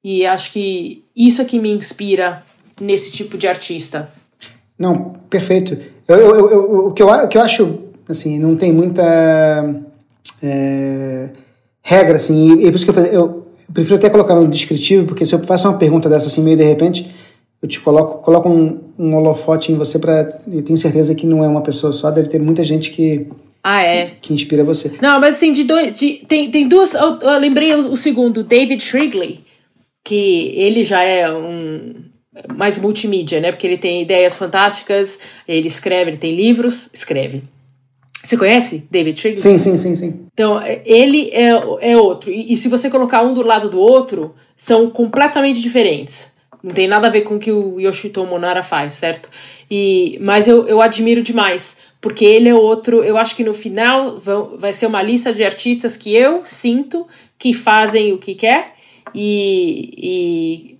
E acho que isso é que me inspira nesse tipo de artista. Não, perfeito. Eu, eu, eu, o, que eu, o que eu acho, assim, não tem muita é, regra, assim, e, e por isso que eu, eu, prefiro até colocar no descritivo, porque se eu faço uma pergunta dessa assim, meio de repente, eu te coloco, coloco um, um holofote em você para e tenho certeza que não é uma pessoa só, deve ter muita gente que ah, é. Que, que inspira você. Não, mas assim, de dois. De, tem, tem duas. Eu, eu lembrei o, o, segundo, David Shrigley, que ele já é um. Mais multimídia, né? Porque ele tem ideias fantásticas, ele escreve, ele tem livros, escreve. Você conhece David Shrigley? Sim, sim, sim, sim. Então, ele é, é outro. E, e se você colocar um do lado do outro, são completamente diferentes. Não tem nada a ver com o que o Yoshitomo Nara faz, certo? E, mas eu, eu admiro demais, porque ele é outro. Eu acho que no final vão, vai ser uma lista de artistas que eu sinto que fazem o que quer e, e,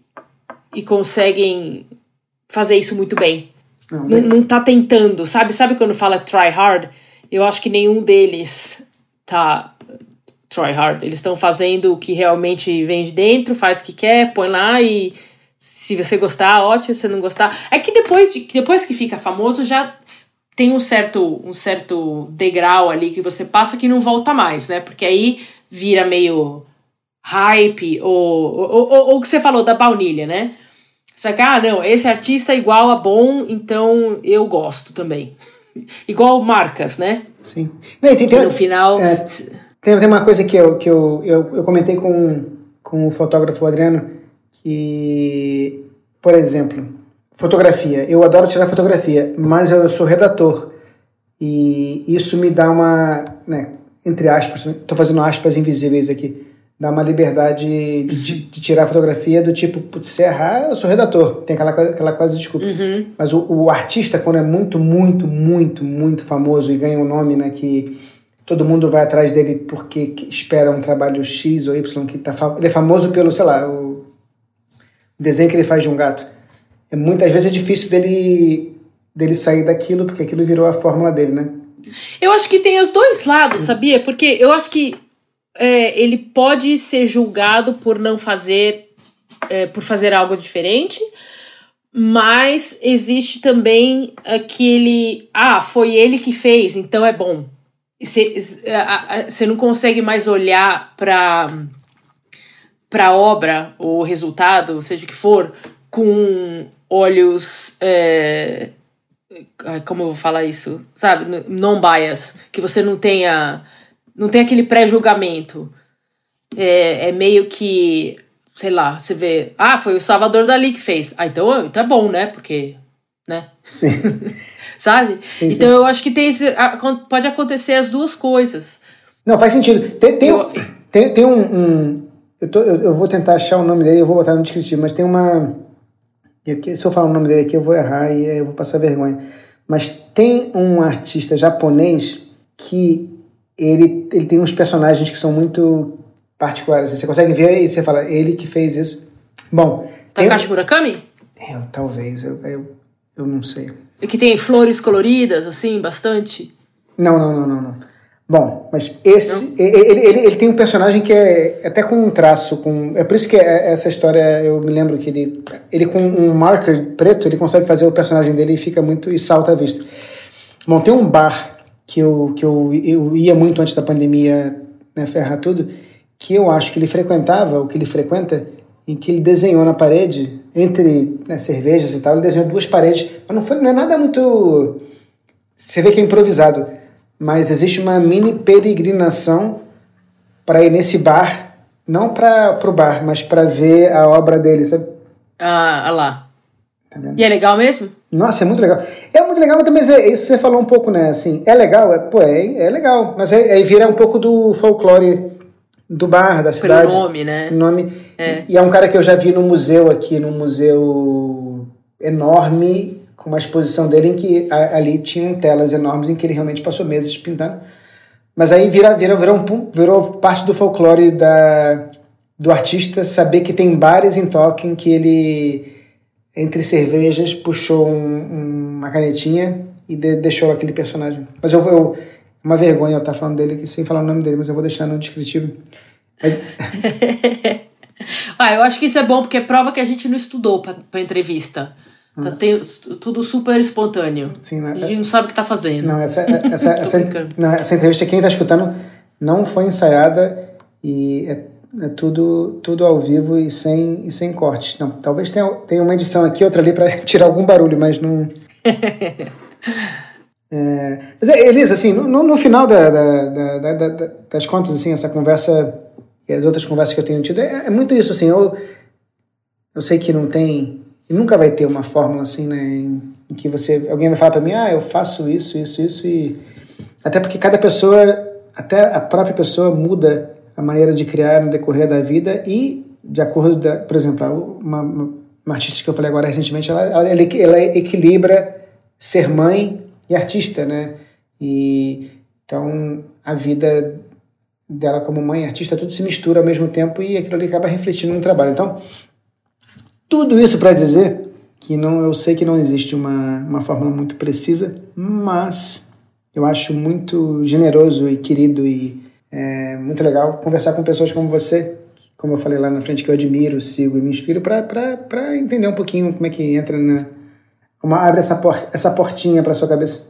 e conseguem fazer isso muito bem. Não, não, não tá tentando, sabe? Sabe quando fala try hard? Eu acho que nenhum deles tá try hard. Eles estão fazendo o que realmente vem de dentro, faz o que quer, põe lá e se você gostar, ótimo, se não gostar. É que depois, de, depois que fica famoso, já tem um certo, um certo degrau ali que você passa que não volta mais, né? Porque aí vira meio hype, ou, ou, o que você falou da baunilha, né? Você ah, não, esse artista é igual a bom, então eu gosto também. [LAUGHS] igual marcas, né? Sim. Não, tem, tem, no final. É, tem, tem uma coisa que eu, que eu, eu, eu comentei com, com o fotógrafo Adriano que, por exemplo, fotografia. Eu adoro tirar fotografia, mas eu sou redator. E isso me dá uma, né, entre aspas, estou fazendo aspas invisíveis aqui, dá uma liberdade de, de tirar a fotografia do tipo, putz, se errar, eu sou redator. Tem aquela, aquela quase desculpa. Uhum. Mas o, o, artista, quando é muito, muito, muito, muito famoso e ganha um nome, né, que todo mundo vai atrás dele porque espera um trabalho X ou Y, que tá, ele é famoso pelo, sei lá, o desenho que ele faz de um gato. É muitas vezes é difícil dele, dele sair daquilo, porque aquilo virou a fórmula dele, né? Eu acho que tem os dois lados, sabia? Porque eu acho que é, ele pode ser julgado por não fazer, é, por fazer algo diferente, mas existe também aquele, ah, foi ele que fez, então é bom. Você não consegue mais olhar para para obra, o resultado, seja o que for, com olhos é, como eu vou falar isso, sabe, non bias, que você não tenha não tem aquele pré-julgamento. É, é meio que, sei lá, você vê, ah, foi o Salvador Dali que fez. Ah, então, então é bom, né? Porque, né? Sim. [LAUGHS] Sabe? Sim, então sim. eu acho que tem esse, pode acontecer as duas coisas. Não, faz sentido. Tem, tem, Eu- tem, tem um. um- eu, tô, eu, eu vou tentar achar o nome dele, eu vou botar no descritivo, mas tem uma. Se eu falar o nome dele aqui, eu vou errar e eu vou passar vergonha. Mas tem um artista japonês que ele, ele tem uns personagens que são muito particulares. assim. Você consegue ver e você fala, ele que fez isso. Bom, Takashi Murakami? eu, talvez, eu, eu, eu não sei. Que tem flores coloridas, assim, bastante. Não, não, não, não, não. Bom, mas esse. Ele, ele, ele- tem um personagem que é até com um traço. Com, é por isso que é- essa história eu me lembro que ele. Ele com um marker preto, ele consegue fazer o personagem dele e fica muito. e salta à vista. Bom, tem um bar que eu, que eu, eu ia muito antes da pandemia né, ferrar tudo, que eu acho que ele frequentava, o que ele frequenta, em que ele desenhou na parede, entre né, cervejas e tal, ele desenhou duas paredes, mas não, foi, não é nada muito. Você vê que é improvisado, mas existe uma mini peregrinação para ir nesse bar, não para o bar, mas para ver a obra dele, sabe? Ah, ah lá. Tá? E é legal mesmo? Nossa, é muito legal. É muito legal, mas também é, isso você falou um pouco, né? Assim, é legal, é, pô, é, é legal, mas é- aí vira um pouco do folclore do bar, da Pelo cidade. nome, né? nome. É. E, e é um cara que eu já vi no museu aqui, num museu enorme, com uma exposição dele em que a- ali tinham telas enormes em que ele realmente passou meses pintando. Mas aí vira, vira, virou, um virou parte do folclore da, do artista saber que tem bares em Tóquio em que ele, entre cervejas, puxou um- uma canetinha e de- deixou aquele personagem. Mas eu vou. Uma vergonha eu estar falando dele aqui sem falar o nome dele, mas eu vou deixar no descritivo. Mas, [LAUGHS] Ah, eu acho que isso é bom porque prova que a gente não estudou pra entrevista. Tá tem, tudo super espontâneo. Sim, né? A gente não sabe o que tá fazendo. Não, essa, [LAUGHS] essa, essa, não, essa entrevista, quem está escutando, não foi ensaiada e é, é tudo, tudo ao vivo e sem, e sem cortes. Não, talvez tenha, tenha uma edição aqui, outra ali para [LAUGHS] tirar algum barulho, mas não. [LAUGHS] É, mas, é, Elisa, assim, no, no- final da, da, da- da- da- da- das contas, assim, essa conversa e as outras conversas que eu tenho tido, é, é muito isso, assim, eu, eu sei que não tem, e nunca vai ter uma fórmula, assim, né, em, em que você, alguém vai falar para mim, ah, eu faço isso, isso, isso, e até porque cada pessoa, até a própria pessoa muda a maneira de criar no decorrer da vida e de acordo, da, por exemplo, uma, uma, artista que eu falei agora recentemente, ela, ela, ela equilibra ser mãe e artista, né? E então a vida dela como mãe e artista tudo se mistura ao mesmo tempo e aquilo ali acaba refletindo no trabalho. Então, tudo isso para dizer que não, eu sei que não existe uma, uma fórmula muito precisa, mas eu acho muito generoso e querido e é, muito legal conversar com pessoas como você, que, como eu falei lá na frente, que eu admiro, sigo e me inspiro, para entender um pouquinho como é que entra na. Como abre essa, por, essa portinha para sua cabeça.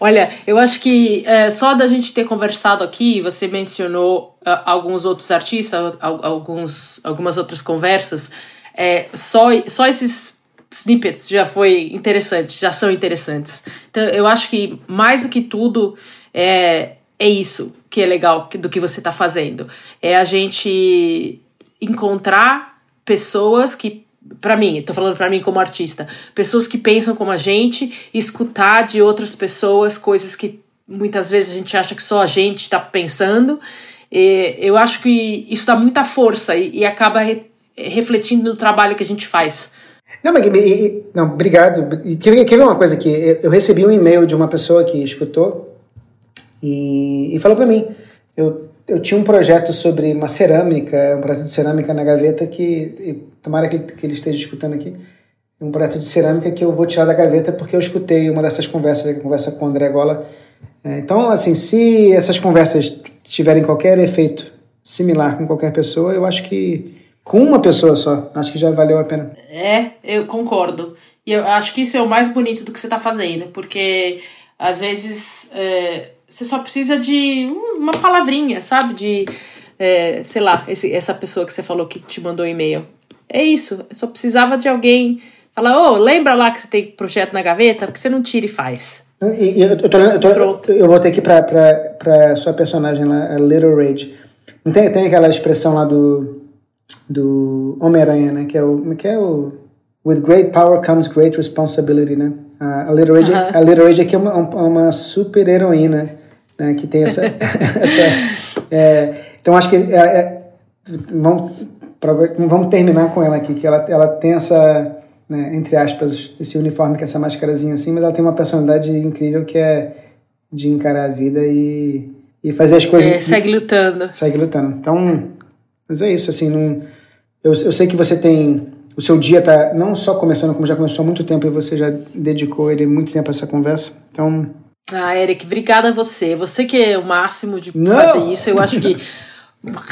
Olha, eu acho que é, só da gente ter conversado aqui, você mencionou ah, alguns outros artistas, al- alguns, algumas outras conversas, é, só, só esses snippets já foi interessante, já são interessantes. Então, eu acho que mais do que tudo é, é isso que é legal do que você está fazendo. É a gente encontrar pessoas que Pra mim, tô falando pra mim como artista, pessoas que pensam como a gente, escutar de outras pessoas coisas que muitas vezes a gente acha que só a gente tá pensando E eu acho que isso dá muita força e, e acaba re, refletindo no trabalho que a gente faz. Não, mas, não, obrigado. E quer, quer ver uma coisa aqui? Eu recebi um e-mail de uma pessoa que escutou e, e falou para mim. Eu, eu tinha um projeto sobre uma cerâmica, um projeto de cerâmica na gaveta que, tomara que, que ele esteja escutando aqui, um projeto de cerâmica que eu vou tirar da gaveta porque eu escutei uma dessas conversas, a conversa com o André Gola. É, então, assim, se essas conversas tiverem qualquer efeito similar com qualquer pessoa, eu acho que com uma pessoa só, acho que já valeu a pena. É, eu concordo. E eu acho que isso é o mais bonito do que você está fazendo, porque às vezes é, você só precisa de uma palavrinha, sabe? De, é, sei lá, esse, essa pessoa que você falou que te mandou um e-mail. É isso, eu só precisava de alguém falar, ô, oh, lembra lá que você tem projeto na gaveta? Porque você não tira e faz. Eu, eu, tô, eu, tô, eu voltei aqui pra, pra, pra sua personagem lá, a Little Rage. Não tem, tem aquela expressão lá do, do Homem-Aranha, né? Que é o. Que é o With great power comes great responsibility, né? A, a Little Rage, uh -huh. a Little Rage aqui é uma, uma super heroína, né? Que tem essa. [LAUGHS] essa é, então acho que é, é, vamos, vamos terminar com ela aqui, que ela, ela tem essa né, entre aspas, esse uniforme com essa máscarazinha assim, mas ela tem uma personalidade incrível que é de encarar a vida e, e fazer as coisas. É, segue lutando. Segue lutando. Então, mas é isso, assim, não, eu, eu sei que você tem. O seu dia tá não só começando, como já começou há muito tempo e você já dedicou ele muito tempo a essa conversa. Então. Ah, Eric, obrigada a você. Você que é o máximo de não. fazer isso. Eu acho que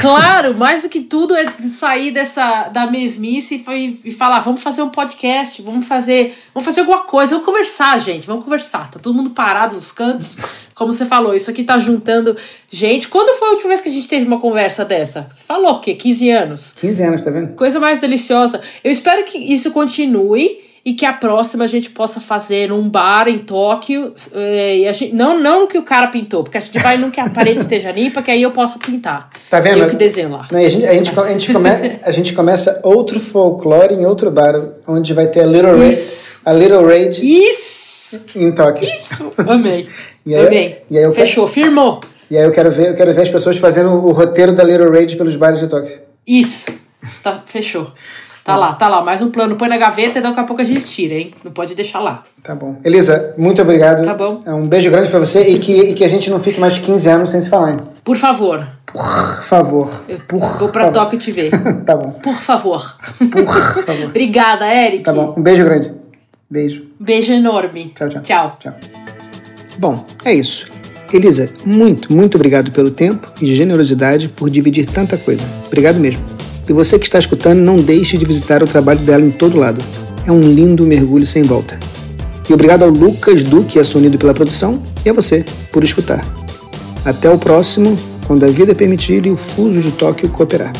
Claro, mais do que tudo é sair dessa da mesmice e, e falar, vamos fazer um podcast, vamos fazer, vamos fazer alguma coisa, vamos conversar, gente, vamos conversar. Tá todo mundo parado nos cantos, como você falou, isso aqui tá juntando gente. Quando foi a última vez que a gente teve uma conversa dessa? Você falou o quê? 15 anos? 15 anos, tá vendo? Coisa mais deliciosa. Eu espero que isso continue e que a próxima a gente possa fazer num bar em Tóquio. Eh, e a gente, não, não que o cara pintou, porque a gente vai num que a parede esteja limpa, que aí eu posso pintar. Tá vendo? Eu que desenho lá. Não, a, gente, a, gente, a, gente come, a gente começa outro folclore em outro bar, onde vai ter a Little Rage. A Little Rage. Isso! Em Tóquio. Isso! Amei. [LAUGHS] e aí, Amei. E aí Fechou, quero, firmou. E aí eu quero ver, eu quero ver as pessoas fazendo o roteiro da Little Rage pelos bares de Tóquio. Isso. Tá, fechou. Tá lá, tá lá. Mais um plano. Põe na gaveta e daqui a pouco a gente tira, hein? Não pode deixar lá. Tá bom. Elisa, muito obrigado. Tá bom. É um beijo grande pra você e que, e que a gente não fique mais 15 anos sem se falar, hein? Por favor. Por favor. Eu Por vou pra favor. Tóquio te ver. [LAUGHS] tá bom. Por favor. Por [LAUGHS] favor. Obrigada, Eric. Tá bom. Um beijo grande. Beijo. Beijo enorme. Tchau, tchau. Tchau. Tchau. Bom, é isso. Elisa, muito, muito obrigado pelo tempo e generosidade por dividir tanta coisa. Obrigado mesmo. E você que está escutando, não deixe de visitar o trabalho dela em todo lado. É um lindo mergulho sem volta. E obrigado ao Lucas Duque, assunido pela produção, e a você por escutar. Até o próximo, quando a vida permitir e o fuso de Tóquio cooperar.